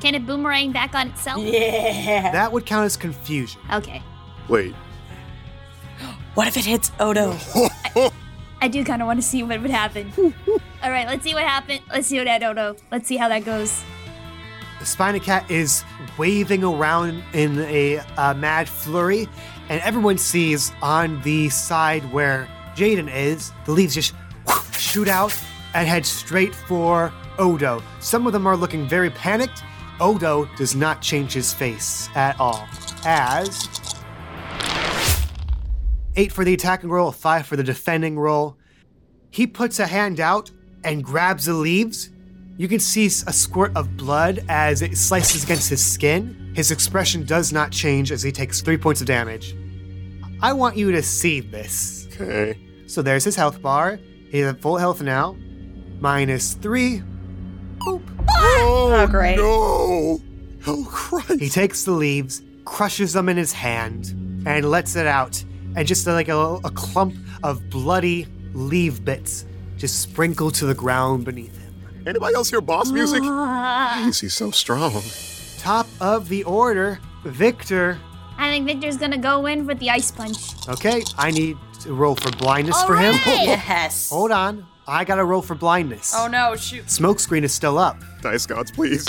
Can it boomerang back on itself? Yeah. That would count as confusion. Okay. Wait. What if it hits Oto? I do kind of want to see what would happen. All right, let's see what happened. Let's see what I don't. Let's see how that goes. The Spiny Cat is waving around in a uh, mad flurry, and everyone sees on the side where Jaden is, the leaves just shoot out and head straight for Oto. Some of them are looking very panicked. Oto does not change his face at all. As eight for the attacking roll, five for the defending roll. He puts a hand out and grabs the leaves. You can see a squirt of blood as it slices against his skin. His expression does not change as he takes three points of damage. I want you to see this. Okay. So there's his health bar. He's at full health now. Minus three. Oh, great. no! Oh, Christ. He takes the leaves, crushes them in his hand, and lets it out. And just like a, a clump of bloody leaf bits just sprinkle to the ground beneath him. Anybody else hear boss music? Ah. Jeez, he's so strong. Top of the order, Victor. I think Victor's gonna go in with the ice punch. Okay, I need to roll for blindness for him. Yes. Hold on. I gotta roll for blindness. Oh no, shoot. Smokescreen is still up. Dice gods, please.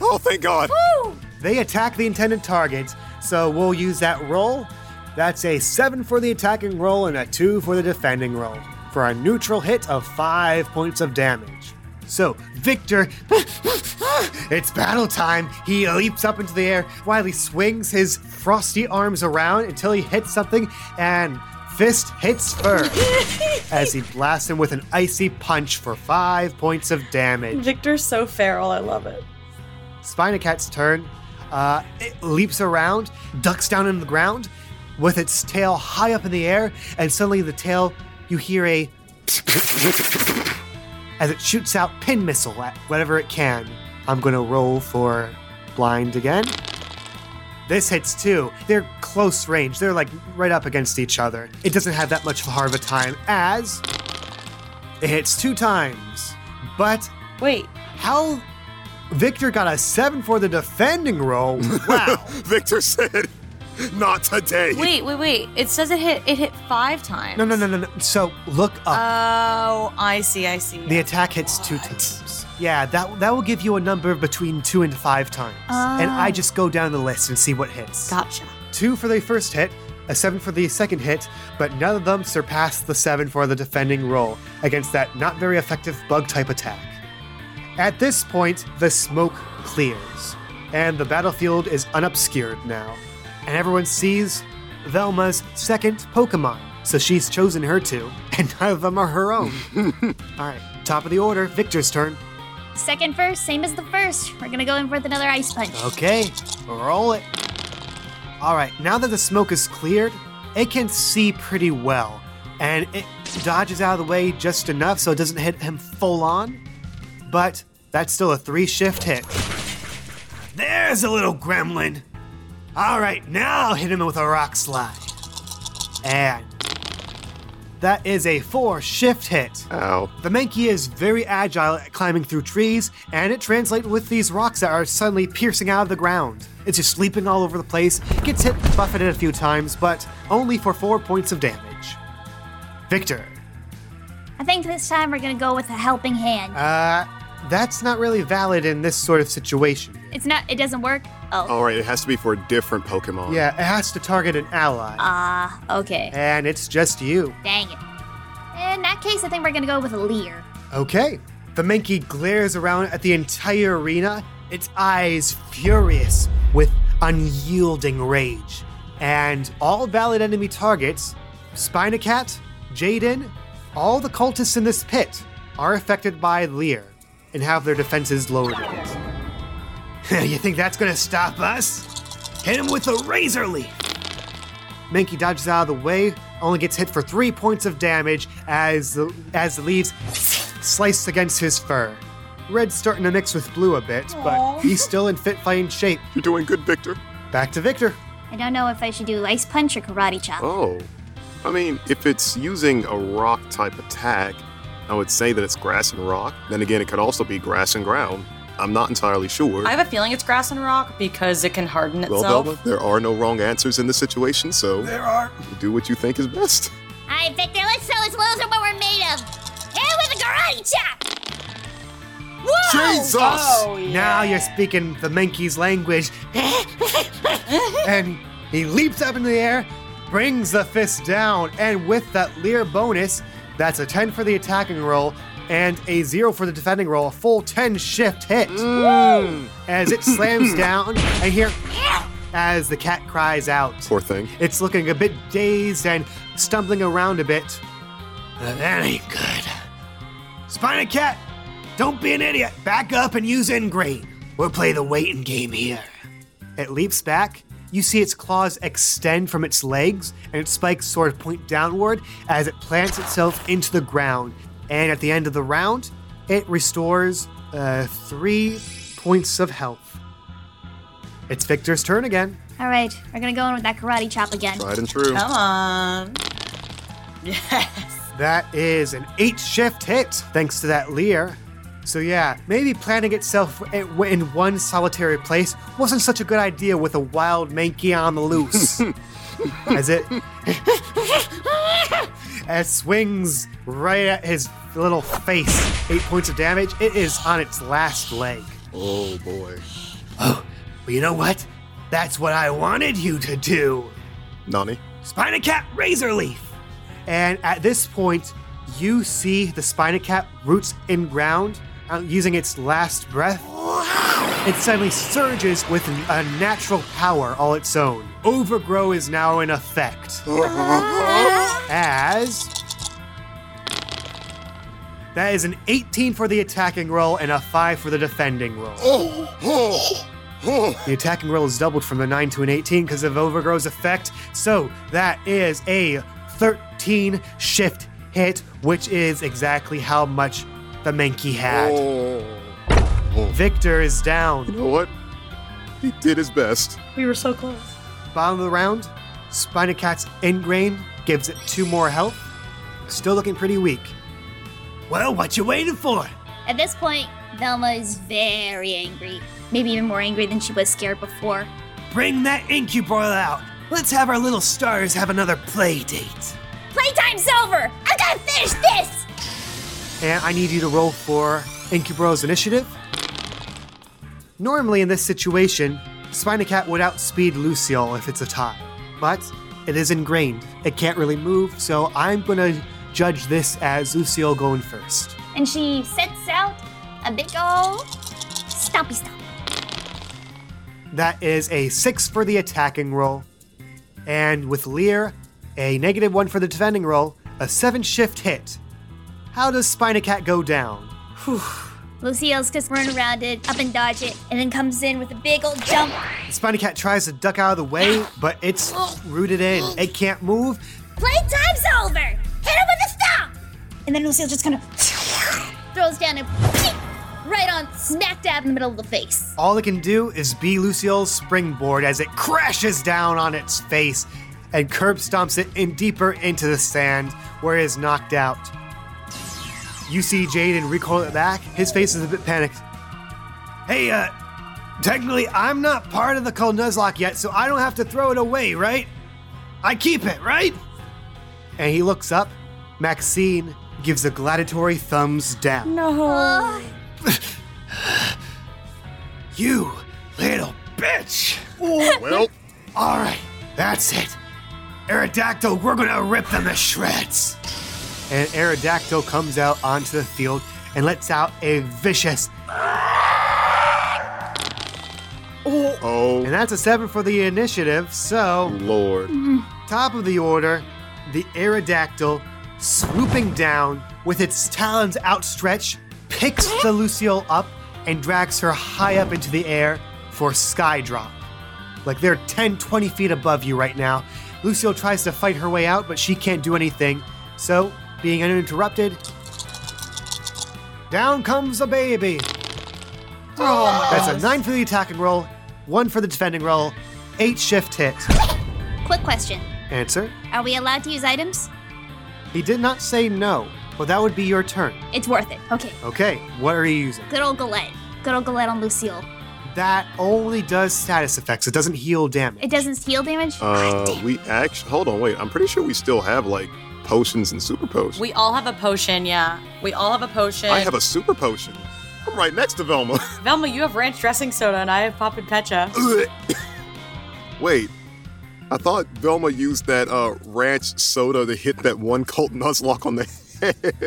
Oh, thank God. They attack the intended target, so we'll use that roll. That's a 7 for the attacking roll and a 2 for the defending roll, for a neutral hit of 5 points of damage. So, Victor, it's battle time. He leaps up into the air while he swings his frosty arms around until he hits something, and fist hits fur as he blasts him with an icy punch for five points of damage. Victor's so feral. I love it. Spinacat's turn. Uh, it leaps around, ducks down in the ground with its tail high up in the air, and suddenly the tail, you hear a as it shoots out pin missile at whatever it can. I'm gonna roll for blind again. This hits too. They're close range. They're like right up against each other. It doesn't have that much of a hard of a time as it hits two times. But Wait, how Victor got a seven for the defending roll. Wow. Victor said, not today. wait, wait, wait. It says it hit it hit five times. no, no, no, no, no. So look up. Oh, I see, I see. the attack hits two times. Yeah, that that will give you a number between two and five times. And I oh. just go down the list and see what hits. Gotcha. Two for the first hit, a seven for the second hit, but none of them surpass the seven for the defending roll against that not very effective bug type attack. At this point, the smoke clears, and the battlefield is unobscured now. And everyone sees Velma's second Pokemon, so she's chosen her two, and none of them are her own. Alright, top of the order, Victor's turn. Second first, same as the first. We're gonna go in with another ice punch. Okay, roll it. All right, now that the smoke is cleared, it can see pretty well, and it dodges out of the way just enough so it doesn't hit him full on. But that's still a three shift hit. There's a little gremlin. All right, now I'll hit him with a rock slide. And that is a four shift hit. Ow. The Mankey is very agile at climbing through trees, and it translates with these rocks that are suddenly piercing out of the ground. It's just leaping all over the place, gets hit, buffeted a few times, but only for four points of damage. Victor. I think this time we're gonna go with a helping hand. Uh, that's not really valid in this sort of situation. It's not. It doesn't work. Oh. All right, it has to be for a different Pokemon. Yeah, it has to target an ally, Ah. okay. and it's just you. Dang it. In that case, I think we're gonna go with a leer. Okay. The Mankey glares around at the entire arena, its eyes furious with unyielding rage. And all valid enemy targets, Spinacat, Jaden, all the cultists in this pit are affected by Leer and have their defenses lowered. you think that's gonna stop us? Hit him with a razor leaf! Mankey dodges out of the way, only gets hit for three points of damage as the, as the leaves slice against his fur. Red's starting to mix with blue a bit, but he's still in fit fighting shape. You're doing good, Victor. Back to Victor. I don't know if I should do ice punch or karate chop. Oh. I mean, if it's using a rock type attack, I would say that it's grass and rock. Then again, it could also be grass and ground. I'm not entirely sure. I have a feeling it's grass and rock because it can harden itself. well, itself. Velma, there are no wrong answers in this situation, so There are. do what you think is best. Alright, Victor, let's show his loser what we're made of. Hit with a karate chop! Jesus! Oh, oh, yeah. Now you're speaking the Mankey's language. and he leaps up in the air, brings the fist down, and with that Leer bonus, that's a 10 for the attacking roll and a 0 for the defending roll, a full 10 shift hit. Mm. As it slams down, I hear as the cat cries out. Poor thing. It's looking a bit dazed and stumbling around a bit. That ain't good. Spinacat, don't be an idiot. Back up and use Ingrain. We'll play the waiting game here. It leaps back. You see its claws extend from its legs, and its spikes sort of point downward as it plants itself into the ground. And at the end of the round, it restores uh, three points of health. It's Victor's turn again. All right, we're gonna go in with that karate chop again. Tried and true. Come on. Yes. That is an eight shift hit, thanks to that Leer. So, yeah, maybe planting itself in in one solitary place wasn't such a good idea with a wild Mankey on the loose. As it. as swings right at his little face. Eight points of damage. It is on its last leg. Oh boy. Oh, well, you know what? That's what I wanted you to do. Nani? Spinacat Razor Leaf. And at this point, you see the Spinacat roots in ground using its last breath, it suddenly surges with a natural power all its own. Overgrow is now in effect. As. That is an 18 for the attacking roll and a 5 for the defending roll. The attacking roll is doubled from a 9 to an 18 because of Overgrow's effect. So that is a 13 shift hit, which is exactly how much the Mankey had. Oh. Victor is down. You know what? He did his best. We were so close. Bottom of the round, Spinacat's Ingrain gives it two more health. Still looking pretty weak. Well, what you waiting for? At this point, Velma is very angry. Maybe even more angry than she was scared before. Bring that incuboil out. Let's have our little stars have another play date. Playtime's over! I gotta finish this! And I need you to roll for Incuboil's initiative. Normally, in this situation, Spinacat would outspeed Lucille if it's a tie, but it is ingrained. It can't really move, so I'm gonna judge this as Lucille going first. And she sets out a big ol' stompy stomp. That is a six for the attacking roll, and with Leer, a negative one for the defending roll, a seven shift hit. How does Spinacat go down? Lucille's just run around it, up and dodge it, and then comes in with a big old jump. Spinacat tries to duck out of the way, but it's rooted in. It can't move. Playtime's over! Hit him with a stomp! And then Lucille just kind of throws down and right on smack dab in the middle of the face. All it can do is be Lucille's springboard as it crashes down on its face and curb stomps it in deeper into the sand where it is knocked out. You see Jaden recoil it back. His face is a bit panicked. Hey, uh, technically, I'm not part of the Cold Nuzlocke yet, so I don't have to throw it away, right? I keep it, right? And he looks up. Maxine gives a gladiatory thumbs down. No. You little bitch! Well, All right, that's it. Aerodactyl, we're gonna rip them to shreds. And Aerodactyl comes out onto the field and lets out a vicious, oh. oh, and that's a seven for the initiative. So, Lord. top of the order, the Aerodactyl swooping down with its talons outstretched, picks the Lucille up and drags her high up into the air for sky drop. Like they're 10, 20 feet above you right now. Lucille tries to fight her way out, but she can't do anything. So, being uninterrupted, down comes a baby. Oh, That's a nine for the attacking roll, one for the defending roll, eight shift hit. Quick question Answer. Are we allowed to use items? He did not say no, but that would be your turn. It's worth it. Okay. Okay, what are you using? Good old Galette. Good old Galette on Lucille. That only does status effects. It doesn't heal damage. It doesn't heal damage? Uh, we actually, hold on, wait. I'm pretty sure we still have like potions and super potions. We all have a potion, yeah. We all have a potion. I have a super potion. I'm right next to Velma. Velma, you have ranch dressing soda, and I have Pop and Pecha. Wait, I thought Velma used that uh, ranch soda to hit that one cult nuzlocke on the head.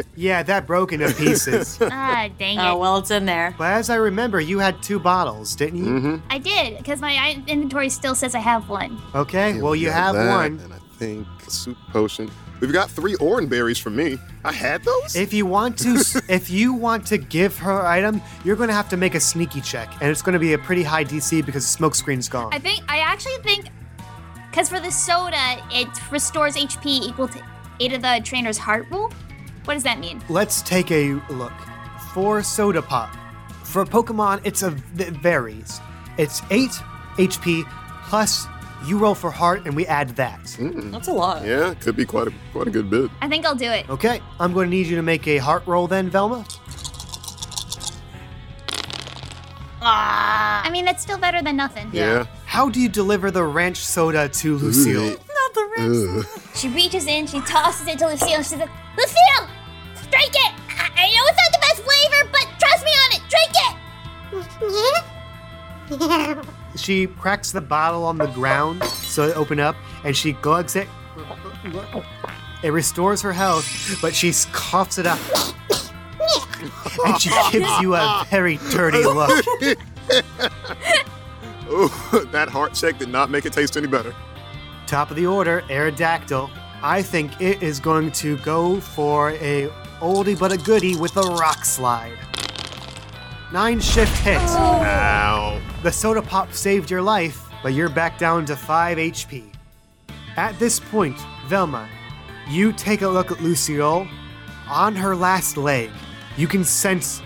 Yeah, that broke into pieces. ah, dang it. Oh, well, it's in there. but as I remember, you had two bottles, didn't you? mm-hmm. I did, because my inventory still says I have one. Okay, well, you have one. And I think a super potion. We've got three Oran berries from me. I had those? If you want to, if you want to give her item, you're going to have to make a sneaky check, and it's going to be a pretty high DC because the smoke screen's gone. I think, I actually think, because for the soda, it restores HP equal to eight of the trainer's heart rule. What does that mean? Let's take a look. For Soda Pop, for Pokemon, it's a it varies. It's eight HP plus you roll for heart, and we add that. That's a lot. yeah, could be quite a quite a good bit. I think I'll do it. Okay, I'm going to need you to make a heart roll then, Velma. Ah! I mean, that's still better than nothing. Yeah. How do you deliver the ranch soda to Lucille? Not the ranch. Ugh. She reaches in, she tosses it to Lucille, and she's like, Lucille! Drink it! I, I know it's not the best flavor, but trust me on it! Drink it! She cracks the bottle on the ground so it open up, and she glugs it. It restores her health, but she coughs it up. and she gives you a very dirty look. Ooh, that heart check did not make it taste any better. Top of the order, Aerodactyl. I think it is going to go for a oldie but a goodie with a rock slide. Nine shift hit. Ow. The soda pop saved your life, but you're back down to 5 HP. At this point, Velma, you take a look at Lucille. On her last leg, you can sense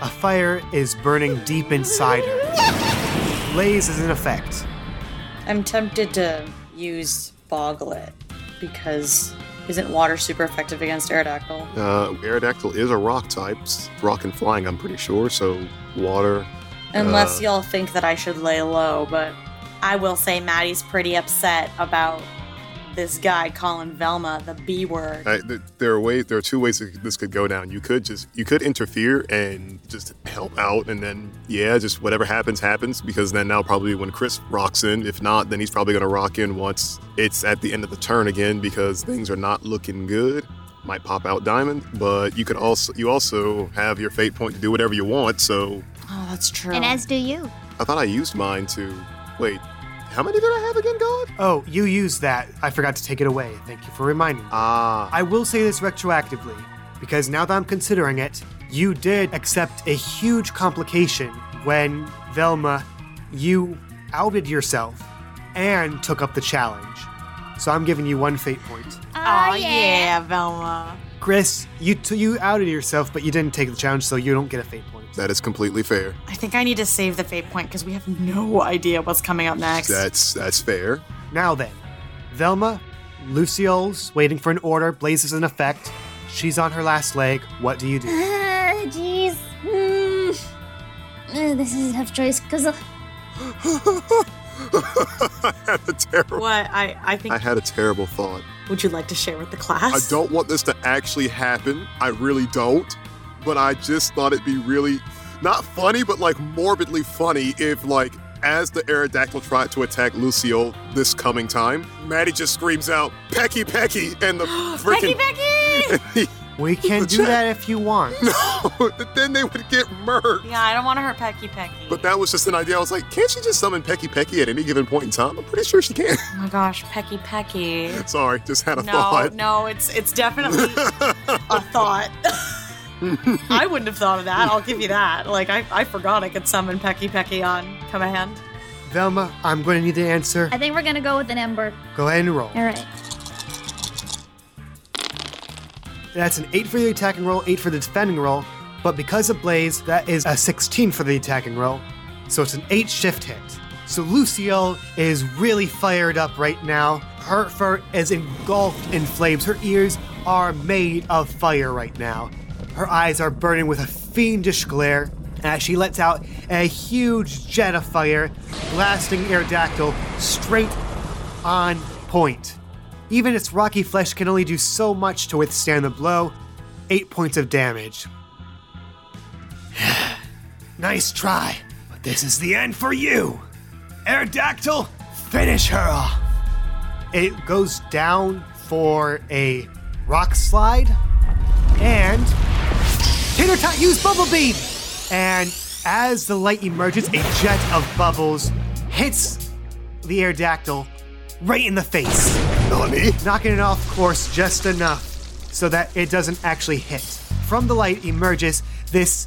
a fire is burning deep inside her. Blaze is in effect. I'm tempted to use Boglet because isn't water super effective against Aerodactyl? Uh, Aerodactyl is a rock type. Rock and flying, I'm pretty sure. So water. Unless uh, y'all think that I should lay low, but I will say Maddie's pretty upset about this guy calling Velma the B word. I, there are ways. There are two ways that this could go down. You could just you could interfere and just help out, and then yeah, just whatever happens happens. Because then now probably when Chris rocks in, if not, then he's probably gonna rock in once it's at the end of the turn again because things are not looking good. Might pop out diamond, but you could also you also have your fate point to do whatever you want. So Oh, that's true. And as do you. I thought I used mine to wait. How many did I have again, God? Oh, you used that. I forgot to take it away. Thank you for reminding me. Ah, I will say this retroactively, because now that I'm considering it, you did accept a huge complication when, Velma, you outed yourself and took up the challenge. So I'm giving you one fate point. Oh, yeah, Velma. Chris, you t- you outed yourself, but you didn't take the challenge, so you don't get a fate point. that is completely fair. I think I need to save the fate point because we have no idea what's coming up next. That's that's fair. Now then, Velma, Lucille's waiting for an order. Blaze is in effect. She's on her last leg. What do you do? Ah, jeez. Hmm. Uh, this is a tough choice because I had a terrible. what? I, I think. I had a terrible thought. Would you like to share with the class? I don't want this to actually happen. I really don't. But I just thought it'd be really not funny, but like morbidly funny if like as the Aerodactyl tried to attack Lucio this coming time, Maddie just screams out, Pecky Pecky, and the freaking Pecky Pecky We can do that if you want. No, then they would get murked. Yeah, I don't want to hurt Pecky Pecky. But that was just an idea. I was like, can't she just summon Pecky Pecky at any given point in time? I'm pretty sure she can. oh my gosh, Pecky Pecky. Sorry, just had a No, thought. no, it's it's definitely a thought. I wouldn't have thought of that. I'll give you that. Like I, I forgot I could summon Pecky Pecky on command. Velma, I'm going to need an answer. I think we're gonna go with an ember. Go ahead and roll. All right. That's an 8 for the attacking roll, 8 for the defending roll, but because of Blaze, that is a 16 for the attacking roll. So it's an 8 shift hit. So Lucille is really fired up right now. Her fur is engulfed in flames. Her ears are made of fire right now. Her eyes are burning with a fiendish glare as she lets out a huge jet of fire, blasting Aerodactyl straight on point. Even its rocky flesh can only do so much to withstand the blow. Eight points of damage. nice try, but this is the end for you. Aerodactyl, finish her off. It goes down for a rock slide, and Tater Tot use Bubble Beam! And as the light emerges, a jet of bubbles hits the Aerodactyl right in the face Nani? knocking it off course just enough so that it doesn't actually hit. From the light emerges this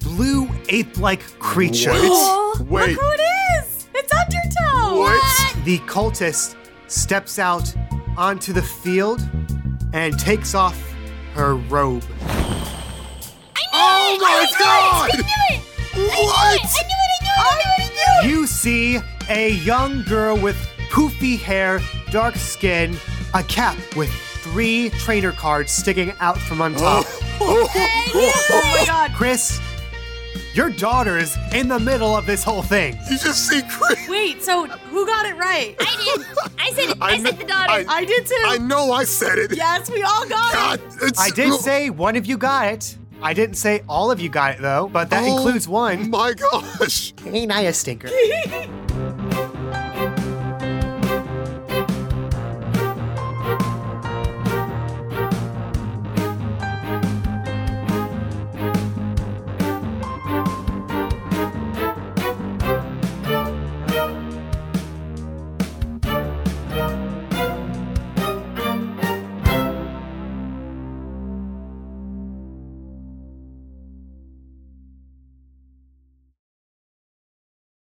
blue ape-like creature. Oh, Wait. look who it is! It's Undertow. What? The cultist steps out onto the field and takes off her robe. Oh my god! I knew it! What? I knew it! I knew it! I knew it! I knew it! You see a young girl with poofy hair, dark skin, a cap with three trainer cards sticking out from on top. Oh my god. Chris, your daughter's in the middle of this whole thing. You just see Chris. Wait, so who got it right? I did. I said. I, kn- said the daughter. I, I did too. I know I said it. yes, we all got God, it. it's, I did say one of you got it. I didn't say all of you got it though, but that Oh includes one. My gosh. Ain't I a stinker?